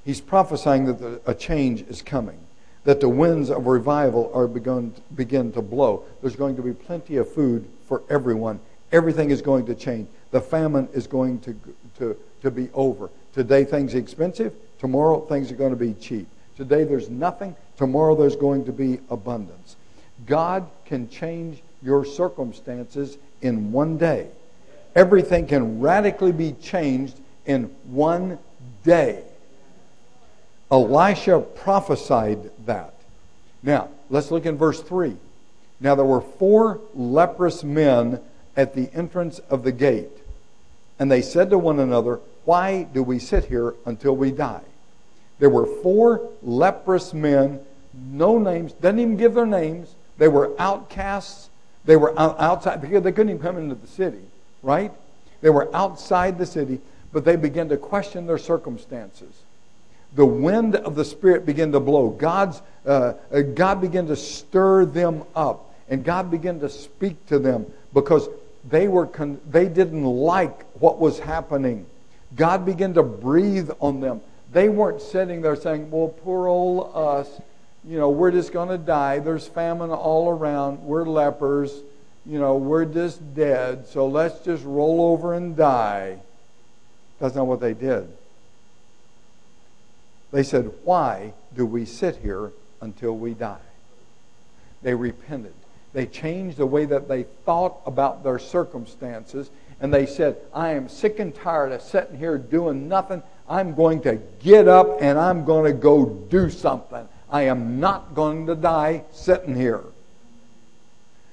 He's prophesying that the, a change is coming that the winds of revival are begun begin to blow. There's going to be plenty of food for everyone. Everything is going to change. The famine is going to, to, to be over. Today things are expensive. Tomorrow things are going to be cheap. Today there's nothing. Tomorrow there's going to be abundance. God can change your circumstances in one day. Everything can radically be changed in one day. Elisha prophesied that. Now, let's look in verse 3. Now, there were four leprous men at the entrance of the gate, and they said to one another, Why do we sit here until we die? There were four leprous men, no names, doesn't even give their names. They were outcasts. They were outside because they couldn't even come into the city, right? They were outside the city, but they began to question their circumstances the wind of the Spirit began to blow. God's, uh, uh, God began to stir them up, and God began to speak to them because they, were con- they didn't like what was happening. God began to breathe on them. They weren't sitting there saying, Well, poor old us, you know, we're just going to die. There's famine all around. We're lepers. You know, we're just dead. So let's just roll over and die. That's not what they did. They said, Why do we sit here until we die? They repented. They changed the way that they thought about their circumstances. And they said, I am sick and tired of sitting here doing nothing. I'm going to get up and I'm going to go do something. I am not going to die sitting here.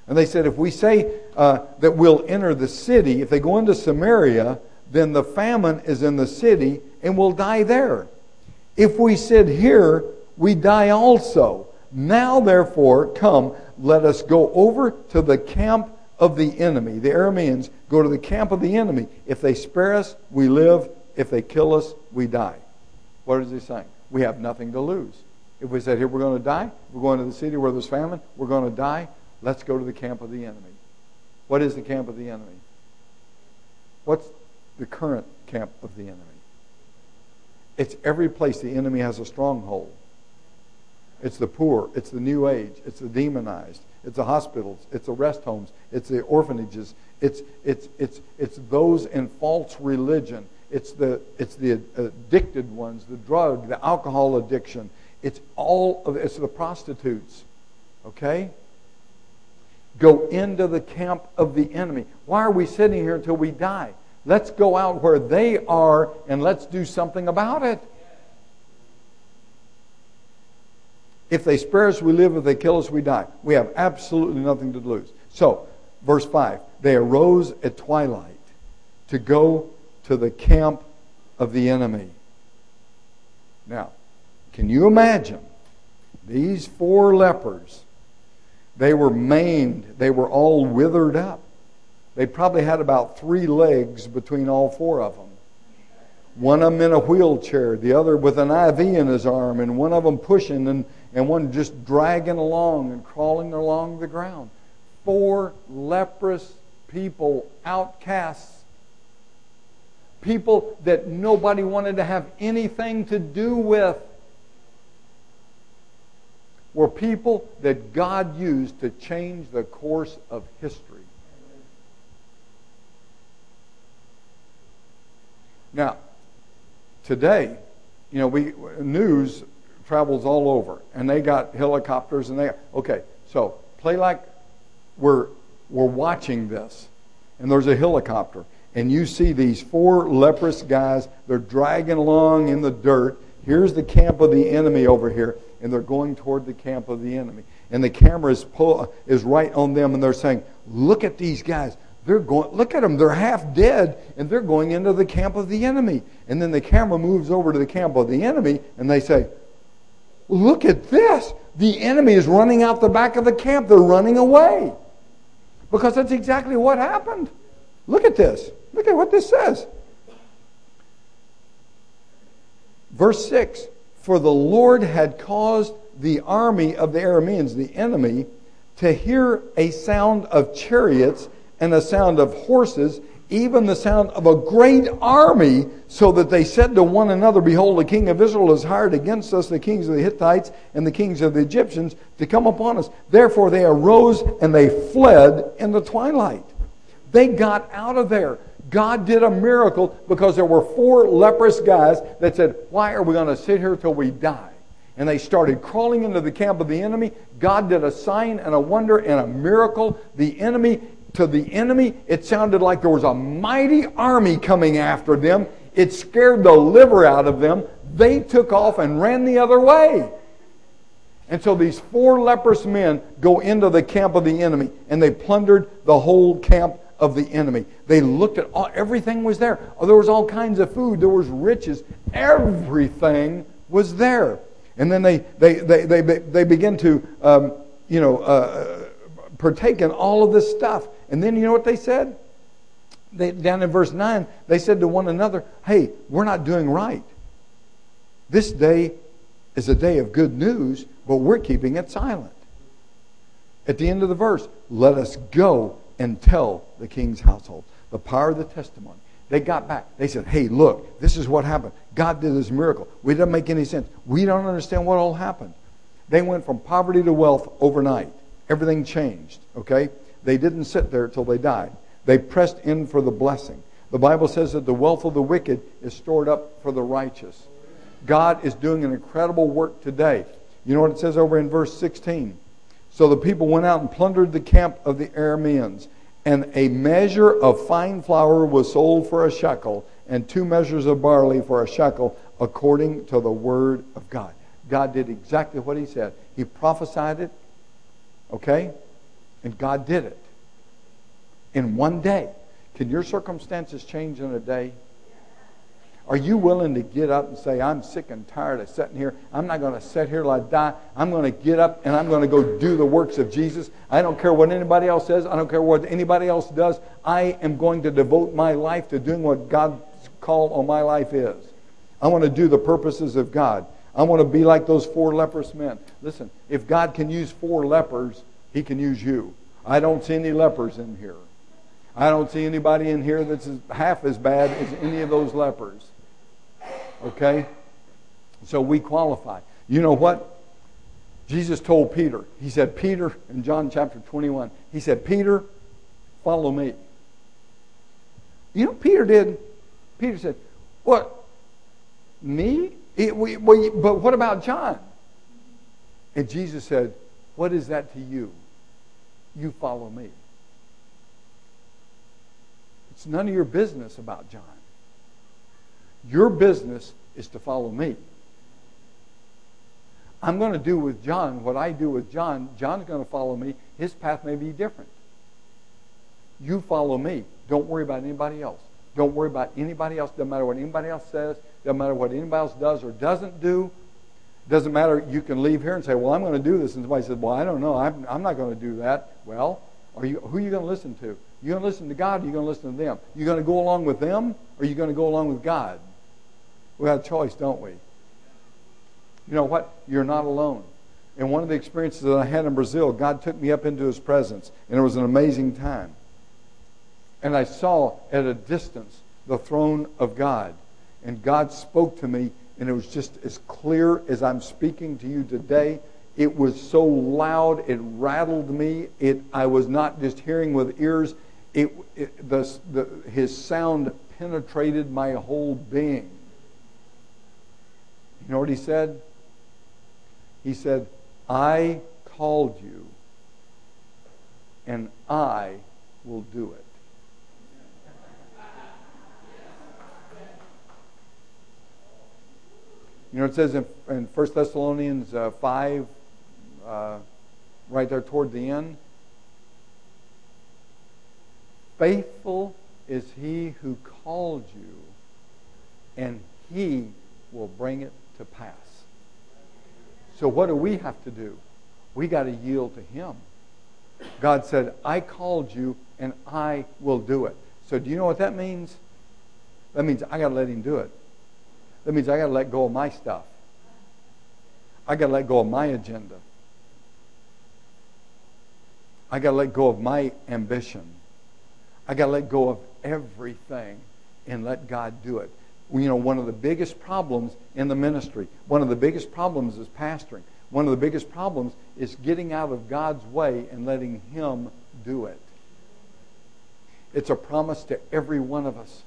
And they said, if we say uh, that we'll enter the city, if they go into Samaria, then the famine is in the city and we'll die there. If we sit here, we die also. Now, therefore, come, let us go over to the camp of the enemy. The Arameans go to the camp of the enemy. If they spare us, we live. If they kill us, we die. What is he saying? We have nothing to lose. If we said, here, we're going to die, we're going to the city where there's famine, we're going to die, let's go to the camp of the enemy. What is the camp of the enemy? What's the current camp of the enemy? It's every place the enemy has a stronghold. It's the poor. It's the new age. It's the demonized. It's the hospitals. It's the rest homes. It's the orphanages. It's, it's, it's, it's those in false religion. It's the, it's the addicted ones, the drug, the alcohol addiction. It's all of it's the prostitutes. Okay? Go into the camp of the enemy. Why are we sitting here until we die? Let's go out where they are and let's do something about it. If they spare us, we live. If they kill us, we die. We have absolutely nothing to lose. So, verse 5 they arose at twilight to go to the camp of the enemy. Now, can you imagine these four lepers? They were maimed, they were all withered up. They probably had about three legs between all four of them one of them in a wheelchair, the other with an IV in his arm, and one of them pushing, and, and one just dragging along and crawling along the ground. Four leprous people, outcasts, people that nobody wanted to have anything to do with, were people that God used to change the course of history. Now, today, you know, we news travels all over, and they got helicopters, and they okay. So play like we're we're watching this, and there's a helicopter, and you see these four leprous guys. They're dragging along in the dirt. Here's the camp of the enemy over here, and they're going toward the camp of the enemy. And the camera is, pull, is right on them, and they're saying, "Look at these guys! They're going, look at them, they're half dead, and they're going into the camp of the enemy. And then the camera moves over to the camp of the enemy, and they say, Look at this. The enemy is running out the back of the camp. They're running away. Because that's exactly what happened. Look at this. Look at what this says. Verse 6 For the Lord had caused the army of the Arameans, the enemy, to hear a sound of chariots and a sound of horses, even the sound of a great army, so that they said to one another, Behold, the king of Israel has hired against us the kings of the Hittites and the kings of the Egyptians to come upon us. Therefore they arose and they fled in the twilight. They got out of there. God did a miracle because there were four leprous guys that said, Why are we going to sit here till we die? And they started crawling into the camp of the enemy. God did a sign and a wonder and a miracle. The enemy to the enemy, it sounded like there was a mighty army coming after them. It scared the liver out of them. They took off and ran the other way. And so these four leprous men go into the camp of the enemy and they plundered the whole camp of the enemy. They looked at all, everything was there. Oh, there was all kinds of food, there was riches, everything was there. And then they, they, they, they, they begin to, um, you know, uh, partake in all of this stuff. And then you know what they said? They, down in verse 9, they said to one another, Hey, we're not doing right. This day is a day of good news, but we're keeping it silent. At the end of the verse, let us go and tell the king's household the power of the testimony. They got back. They said, Hey, look, this is what happened. God did this miracle. We didn't make any sense. We don't understand what all happened. They went from poverty to wealth overnight. Everything changed, okay? They didn't sit there till they died. They pressed in for the blessing. The Bible says that the wealth of the wicked is stored up for the righteous. God is doing an incredible work today. You know what it says over in verse 16? So the people went out and plundered the camp of the Arameans. And a measure of fine flour was sold for a shekel, and two measures of barley for a shekel, according to the word of God. God did exactly what he said. He prophesied it, okay? And God did it in one day. Can your circumstances change in a day? Are you willing to get up and say, I'm sick and tired of sitting here. I'm not going to sit here till I die. I'm going to get up and I'm going to go do the works of Jesus. I don't care what anybody else says. I don't care what anybody else does. I am going to devote my life to doing what God's call on my life is. I want to do the purposes of God. I want to be like those four leprous men. Listen, if God can use four lepers, he can use you. I don't see any lepers in here. I don't see anybody in here that's half as bad as any of those lepers. Okay? So we qualify. You know what? Jesus told Peter, He said, Peter, in John chapter 21, He said, Peter, follow me. You know, Peter did. Peter said, What? Me? It, we, we, but what about John? And Jesus said, What is that to you? You follow me. It's none of your business about John. Your business is to follow me. I'm going to do with John what I do with John. John's going to follow me. His path may be different. You follow me. Don't worry about anybody else. Don't worry about anybody else. Doesn't matter what anybody else says. Doesn't matter what anybody else does or doesn't do. Doesn't matter. You can leave here and say, "Well, I'm going to do this," and somebody says, "Well, I don't know. I'm, I'm not going to do that." Well, are you? Who are you going to listen to? You're going to listen to God? Or you going to listen to them? You going to go along with them, or are you going to go along with God? We have a choice, don't we? You know what? You're not alone. And one of the experiences that I had in Brazil, God took me up into His presence, and it was an amazing time. And I saw at a distance the throne of God. And God spoke to me, and it was just as clear as I'm speaking to you today. It was so loud, it rattled me. It, I was not just hearing with ears, it, it the, the, his sound penetrated my whole being. You know what he said? He said, I called you, and I will do it. You know, it says in, in 1 Thessalonians uh, 5, uh, right there toward the end, faithful is he who called you, and he will bring it to pass. So, what do we have to do? We got to yield to him. God said, I called you, and I will do it. So, do you know what that means? That means I got to let him do it. That means I got to let go of my stuff. I got to let go of my agenda. I got to let go of my ambition. I got to let go of everything and let God do it. You know, one of the biggest problems in the ministry, one of the biggest problems is pastoring. One of the biggest problems is getting out of God's way and letting Him do it. It's a promise to every one of us.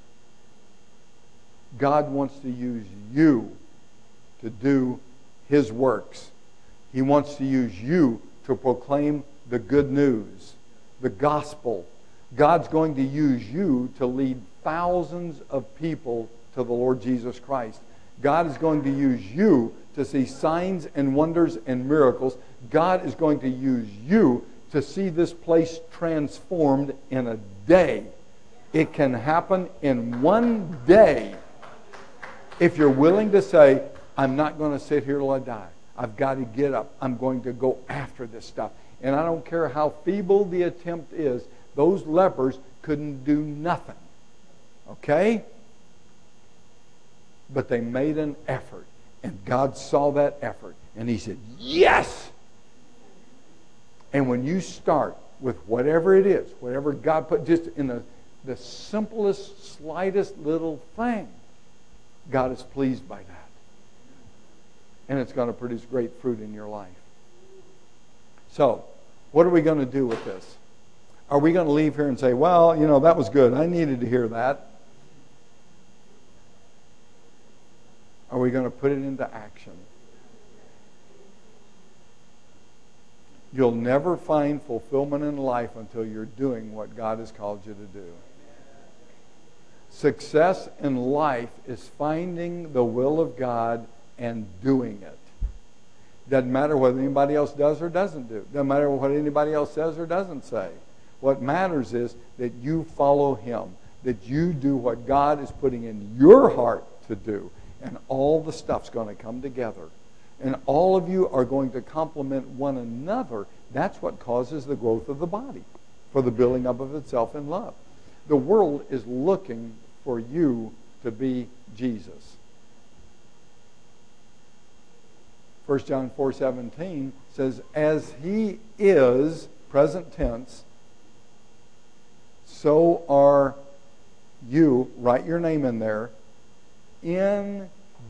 God wants to use you to do His works. He wants to use you to proclaim the good news, the gospel. God's going to use you to lead thousands of people to the Lord Jesus Christ. God is going to use you to see signs and wonders and miracles. God is going to use you to see this place transformed in a day. It can happen in one day if you're willing to say, I'm not going to sit here till I die. I've got to get up. I'm going to go after this stuff. And I don't care how feeble the attempt is, those lepers couldn't do nothing. Okay? But they made an effort. And God saw that effort. And He said, Yes! And when you start with whatever it is, whatever God put just in the, the simplest, slightest little thing, God is pleased by that. And it's going to produce great fruit in your life. So, what are we going to do with this? Are we going to leave here and say, well, you know, that was good. I needed to hear that. Are we going to put it into action? You'll never find fulfillment in life until you're doing what God has called you to do. Success in life is finding the will of God and doing it. Doesn't matter what anybody else does or doesn't do. Doesn't matter what anybody else says or doesn't say. What matters is that you follow Him, that you do what God is putting in your heart to do, and all the stuff's going to come together. And all of you are going to complement one another. That's what causes the growth of the body, for the building up of itself in love. The world is looking for you to be Jesus. 1 John 4:17 says as he is present tense so are you write your name in there in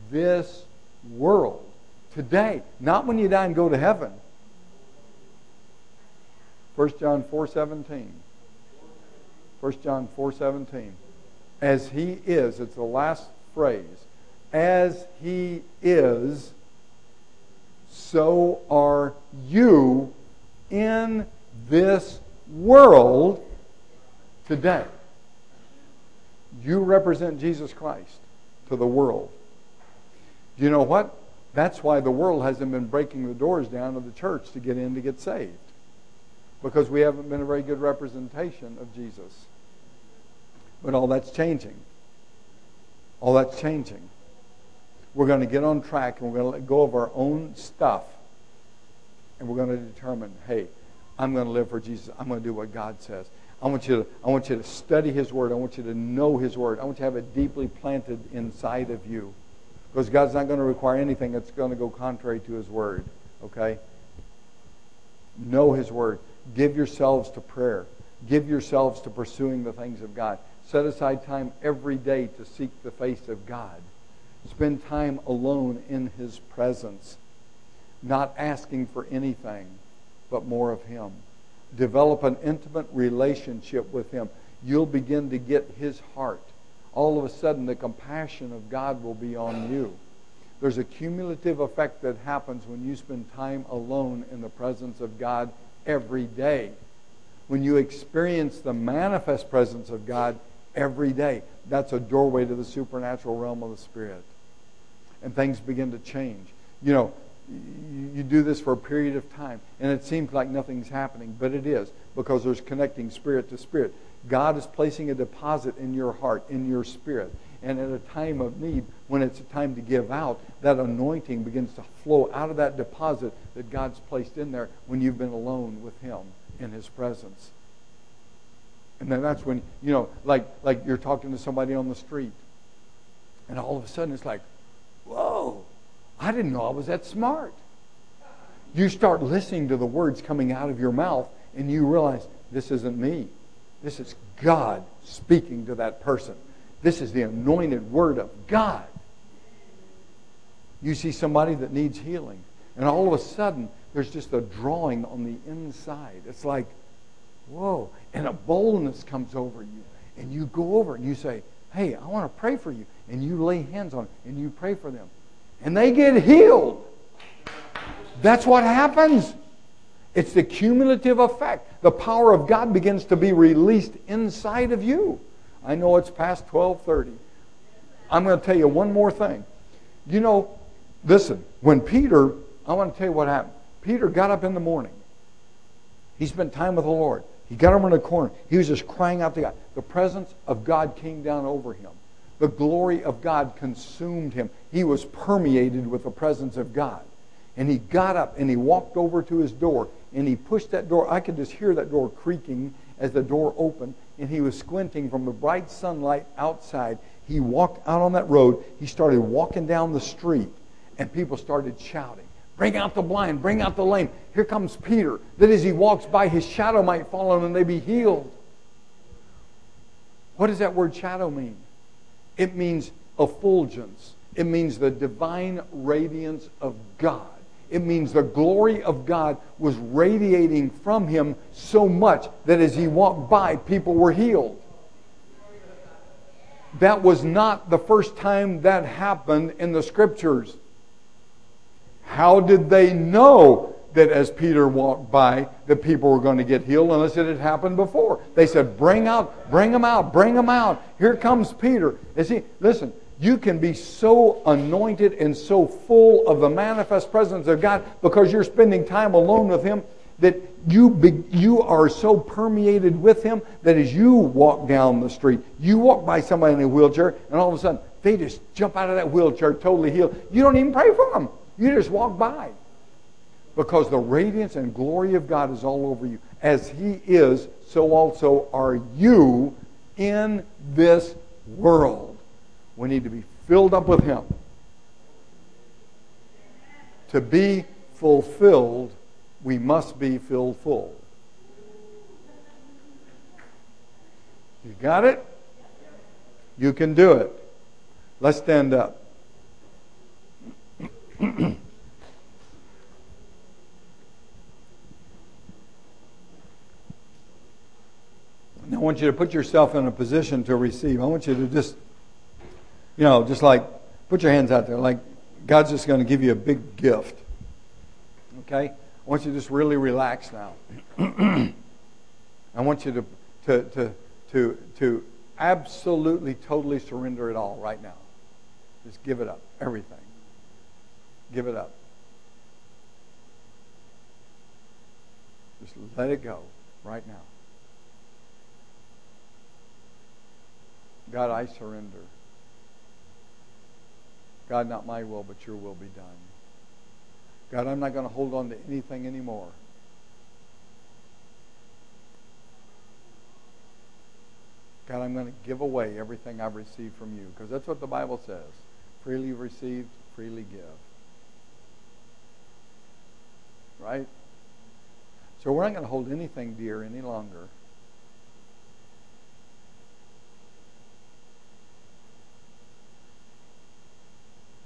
this world. Today not when you die and go to heaven. 1 John 4:17 1 John 4:17 as he is it's the last phrase as he is so are you in this world today. You represent Jesus Christ the world. You know what? That's why the world hasn't been breaking the doors down of the church to get in to get saved. Because we haven't been a very good representation of Jesus. But all that's changing. All that's changing. We're going to get on track and we're going to let go of our own stuff. And we're going to determine, hey, I'm going to live for Jesus. I'm going to do what God says. I want you to, I want you to study His Word. I want you to know His Word. I want you to have it deeply planted inside of you. Because God's not going to require anything that's going to go contrary to His Word. Okay? Know His Word. Give yourselves to prayer. Give yourselves to pursuing the things of God. Set aside time every day to seek the face of God. Spend time alone in His presence, not asking for anything, but more of Him. Develop an intimate relationship with Him. You'll begin to get His heart. All of a sudden, the compassion of God will be on you. There's a cumulative effect that happens when you spend time alone in the presence of God every day. When you experience the manifest presence of God every day, that's a doorway to the supernatural realm of the Spirit and things begin to change. You know, you do this for a period of time, and it seems like nothing's happening, but it is because there's connecting spirit to spirit. God is placing a deposit in your heart, in your spirit. And at a time of need, when it's a time to give out, that anointing begins to flow out of that deposit that God's placed in there when you've been alone with Him in His presence. And then that's when, you know, like, like you're talking to somebody on the street, and all of a sudden it's like, Whoa, I didn't know I was that smart. You start listening to the words coming out of your mouth, and you realize this isn't me. This is God speaking to that person. This is the anointed word of God. You see somebody that needs healing, and all of a sudden, there's just a drawing on the inside. It's like, whoa, and a boldness comes over you. And you go over and you say, hey, I want to pray for you and you lay hands on them and you pray for them. And they get healed. That's what happens. It's the cumulative effect. The power of God begins to be released inside of you. I know it's past 1230. I'm going to tell you one more thing. You know, listen, when Peter, I want to tell you what happened. Peter got up in the morning. He spent time with the Lord. He got over in the corner. He was just crying out to God. The presence of God came down over him. The glory of God consumed him. He was permeated with the presence of God. And he got up and he walked over to his door and he pushed that door. I could just hear that door creaking as the door opened. And he was squinting from the bright sunlight outside. He walked out on that road. He started walking down the street and people started shouting. Bring out the blind, bring out the lame. Here comes Peter, that as he walks by, his shadow might fall on and they be healed. What does that word shadow mean? It means effulgence. It means the divine radiance of God. It means the glory of God was radiating from him so much that as he walked by, people were healed. That was not the first time that happened in the scriptures. How did they know that as Peter walked by, that people were going to get healed unless it had happened before. They said, "Bring out, bring them out, bring them out." Here comes Peter. Is he? Listen, you can be so anointed and so full of the manifest presence of God because you're spending time alone with Him that you be, you are so permeated with Him that as you walk down the street, you walk by somebody in a wheelchair, and all of a sudden they just jump out of that wheelchair totally healed. You don't even pray for them. You just walk by because the radiance and glory of God is all over you. As He is, so also are you in this world. We need to be filled up with Him. To be fulfilled, we must be filled full. You got it? You can do it. Let's stand up. I want you to put yourself in a position to receive. I want you to just, you know, just like put your hands out there, like God's just going to give you a big gift. Okay? I want you to just really relax now. I want you to, to, to, to, to absolutely, totally surrender it all right now. Just give it up, everything. Give it up. Just let it go right now. God, I surrender. God, not my will, but your will be done. God, I'm not going to hold on to anything anymore. God, I'm going to give away everything I've received from you because that's what the Bible says. Freely received, freely give. Right? So we're not going to hold anything dear any longer.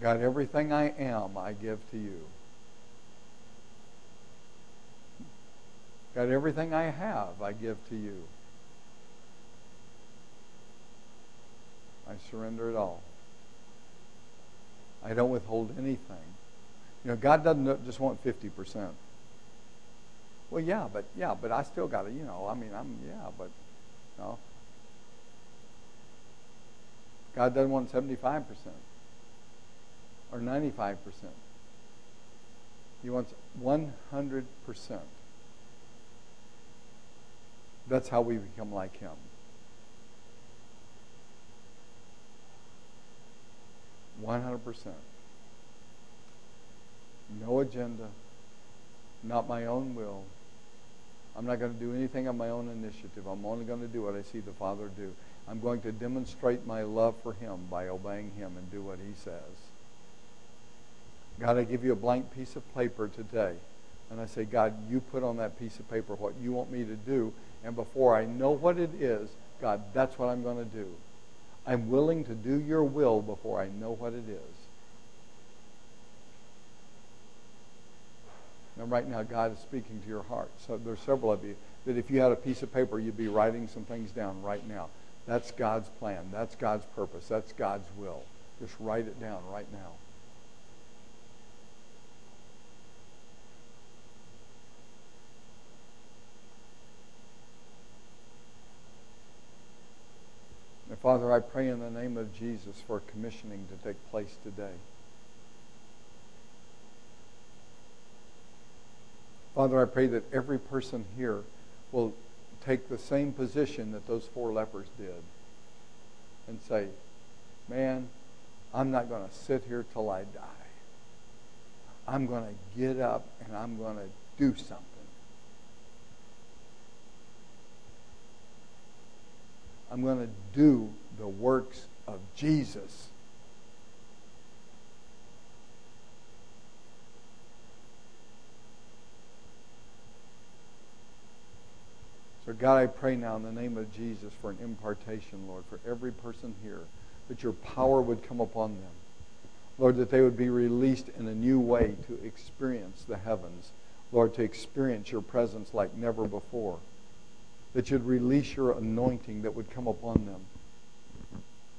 God, everything I am, I give to you. God, everything I have, I give to you. I surrender it all. I don't withhold anything. You know, God doesn't just want 50%. Well, yeah, but yeah, but I still got to, you know, I mean, I'm yeah, but no. God doesn't want 75% or 95%. He wants 100%. That's how we become like him. One hundred percent. No agenda. Not my own will. I'm not going to do anything on my own initiative. I'm only going to do what I see the Father do. I'm going to demonstrate my love for Him by obeying Him and do what He says. God, I give you a blank piece of paper today. And I say, God, you put on that piece of paper what you want me to do. And before I know what it is, God, that's what I'm going to do. I'm willing to do your will before I know what it is. And right now, God is speaking to your heart. So there's several of you that if you had a piece of paper, you'd be writing some things down right now. That's God's plan. That's God's purpose. That's God's will. Just write it down right now. Father, I pray in the name of Jesus for commissioning to take place today. Father, I pray that every person here will take the same position that those four lepers did and say, Man, I'm not going to sit here till I die. I'm going to get up and I'm going to do something. I'm going to do the works of Jesus. So, God, I pray now in the name of Jesus for an impartation, Lord, for every person here, that your power would come upon them. Lord, that they would be released in a new way to experience the heavens. Lord, to experience your presence like never before that you'd release your anointing that would come upon them.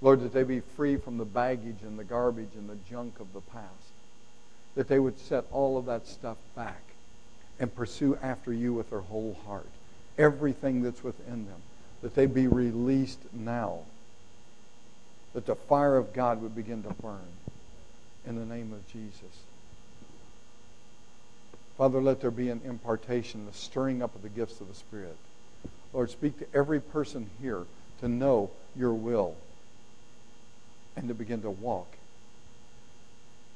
Lord, that they be free from the baggage and the garbage and the junk of the past. That they would set all of that stuff back and pursue after you with their whole heart. Everything that's within them, that they be released now. That the fire of God would begin to burn in the name of Jesus. Father, let there be an impartation, the stirring up of the gifts of the Spirit. Lord, speak to every person here to know your will and to begin to walk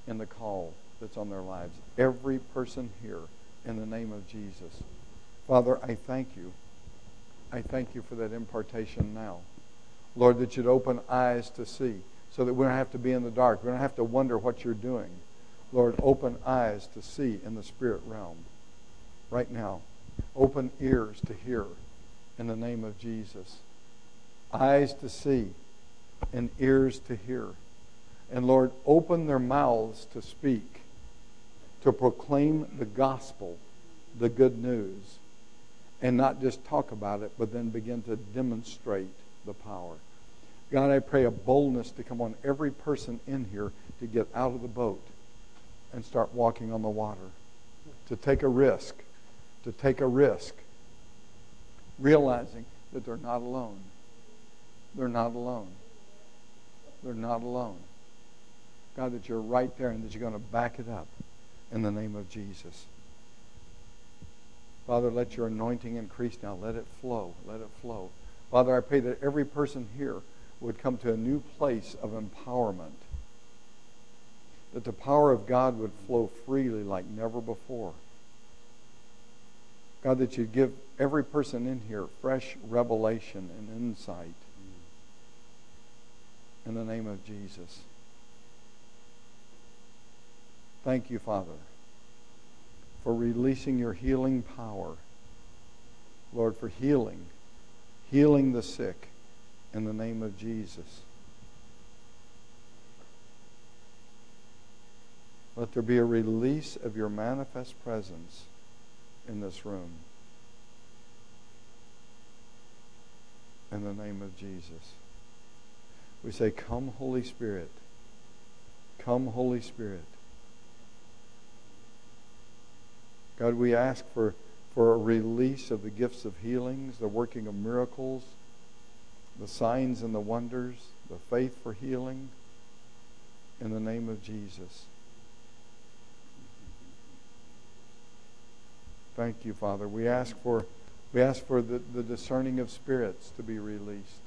in the call that's on their lives. Every person here in the name of Jesus. Father, I thank you. I thank you for that impartation now. Lord, that you'd open eyes to see so that we don't have to be in the dark. We don't have to wonder what you're doing. Lord, open eyes to see in the spirit realm right now. Open ears to hear in the name of Jesus. Eyes to see and ears to hear. And Lord, open their mouths to speak, to proclaim the gospel, the good news, and not just talk about it, but then begin to demonstrate the power. God, I pray a boldness to come on every person in here to get out of the boat and start walking on the water, to take a risk, to take a risk, realizing that they're not alone. They're not alone. They're not alone. God, that you're right there and that you're going to back it up in the name of Jesus. Father, let your anointing increase now. Let it flow. Let it flow. Father, I pray that every person here would come to a new place of empowerment. That the power of God would flow freely like never before. God, that you'd give every person in here fresh revelation and insight. In the name of Jesus. Thank you, Father, for releasing your healing power. Lord, for healing, healing the sick in the name of Jesus. Let there be a release of your manifest presence in this room. In the name of Jesus. We say, Come, Holy Spirit. Come, Holy Spirit. God, we ask for, for a release of the gifts of healings, the working of miracles, the signs and the wonders, the faith for healing, in the name of Jesus. Thank you, Father. We ask for, we ask for the, the discerning of spirits to be released.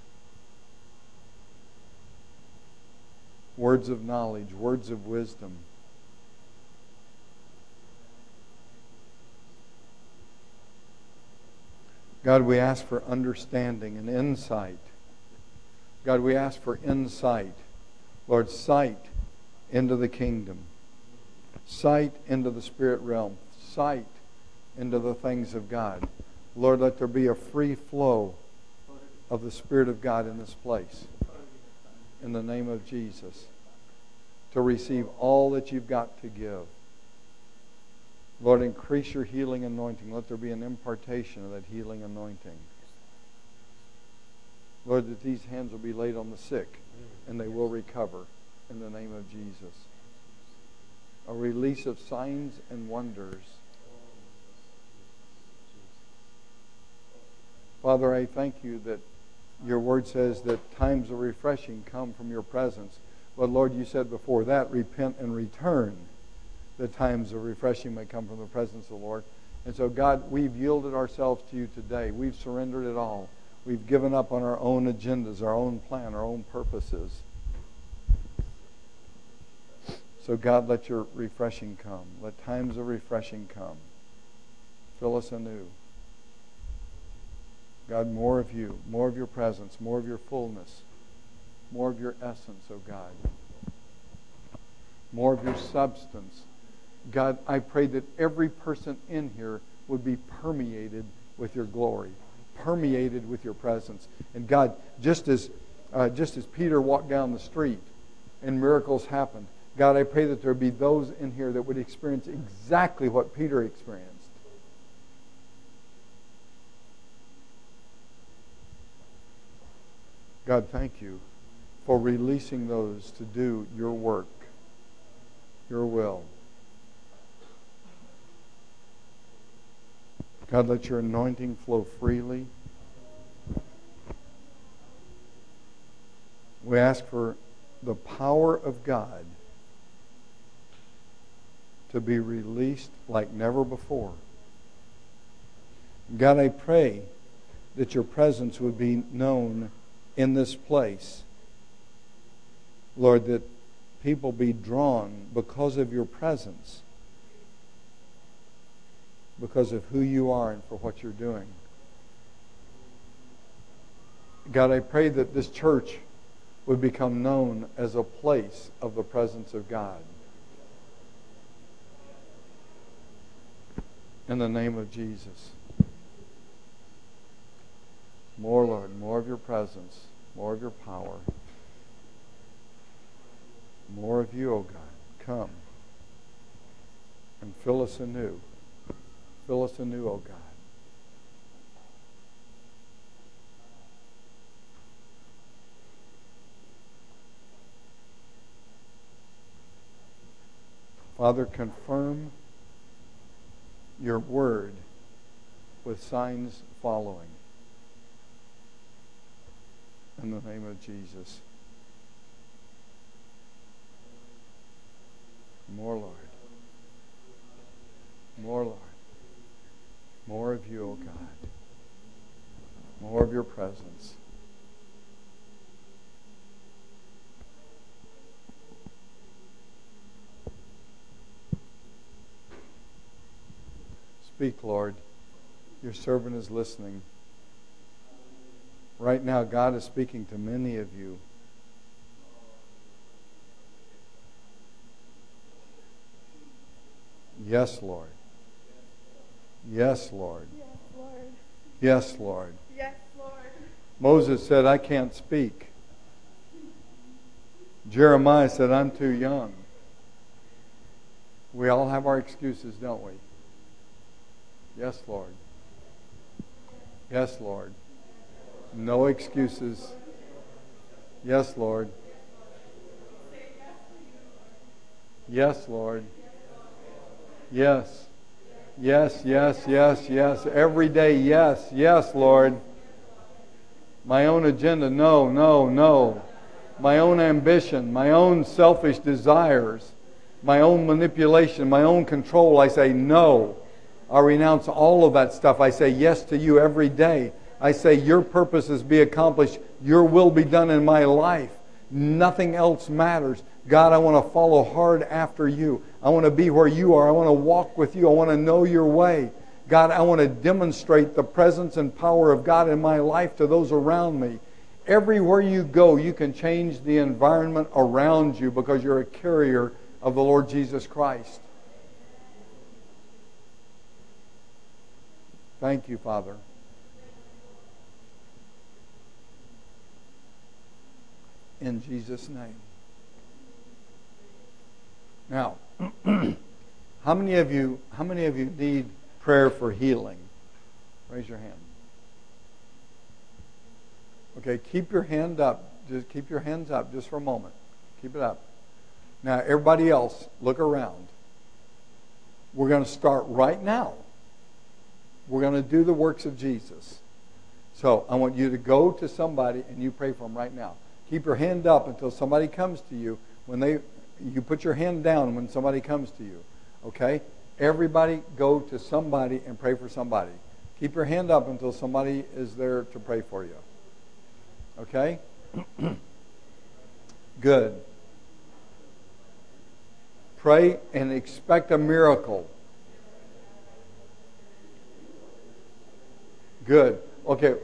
Words of knowledge, words of wisdom. God, we ask for understanding and insight. God, we ask for insight. Lord, sight into the kingdom, sight into the spirit realm, sight into the things of God. Lord, let there be a free flow of the Spirit of God in this place. In the name of Jesus. To receive all that you've got to give. Lord, increase your healing anointing. Let there be an impartation of that healing anointing. Lord, that these hands will be laid on the sick and they will recover in the name of Jesus. A release of signs and wonders. Father, I thank you that your word says that times of refreshing come from your presence. But Lord, you said before that, repent and return the times of refreshing may come from the presence of the Lord. And so, God, we've yielded ourselves to you today. We've surrendered it all. We've given up on our own agendas, our own plan, our own purposes. So, God, let your refreshing come. Let times of refreshing come. Fill us anew. God, more of you, more of your presence, more of your fullness, more of your essence, oh God. More of your substance God, I pray that every person in here would be permeated with your glory, permeated with your presence. And God, just as, uh, just as Peter walked down the street and miracles happened, God, I pray that there be those in here that would experience exactly what Peter experienced. God, thank you for releasing those to do your work, your will. God, let your anointing flow freely. We ask for the power of God to be released like never before. God, I pray that your presence would be known in this place. Lord, that people be drawn because of your presence, because of who you are and for what you're doing. God, I pray that this church would become known as a place of the presence of God. In the name of Jesus. More, Lord, more of your presence, more of your power, more of you, O oh God. Come and fill us anew. Fill us anew, O oh God. Father, confirm your word with signs following. In the name of Jesus. More, Lord. More, Lord. More of you, O oh God. More of your presence. Speak, Lord. Your servant is listening. Right now, God is speaking to many of you. Yes, Lord. Yes, Lord. Yes, Lord. Yes, Lord. Yes, Lord. Moses said, I can't speak. Jeremiah said, I'm too young. We all have our excuses, don't we? Yes, Lord. Yes, Lord. No excuses. Yes, Lord. Yes, Lord. Yes. Yes, yes, yes, yes. Every day, yes, yes, Lord. My own agenda, no, no, no. My own ambition, my own selfish desires, my own manipulation, my own control, I say no. I renounce all of that stuff. I say yes to you every day. I say, Your purposes be accomplished. Your will be done in my life. Nothing else matters. God, I want to follow hard after you. I want to be where you are. I want to walk with you. I want to know your way. God, I want to demonstrate the presence and power of God in my life to those around me. Everywhere you go, you can change the environment around you because you're a carrier of the Lord Jesus Christ. Thank you, Father. In Jesus' name. Now, how many of you how many of you need prayer for healing? Raise your hand. Okay, keep your hand up. Just keep your hands up just for a moment. Keep it up. Now, everybody else, look around. We're going to start right now. We're going to do the works of Jesus. So I want you to go to somebody and you pray for them right now. Keep your hand up until somebody comes to you. When they, you put your hand down when somebody comes to you. Okay? Everybody go to somebody and pray for somebody. Keep your hand up until somebody is there to pray for you. Okay? Good. Pray and expect a miracle. Good. Okay,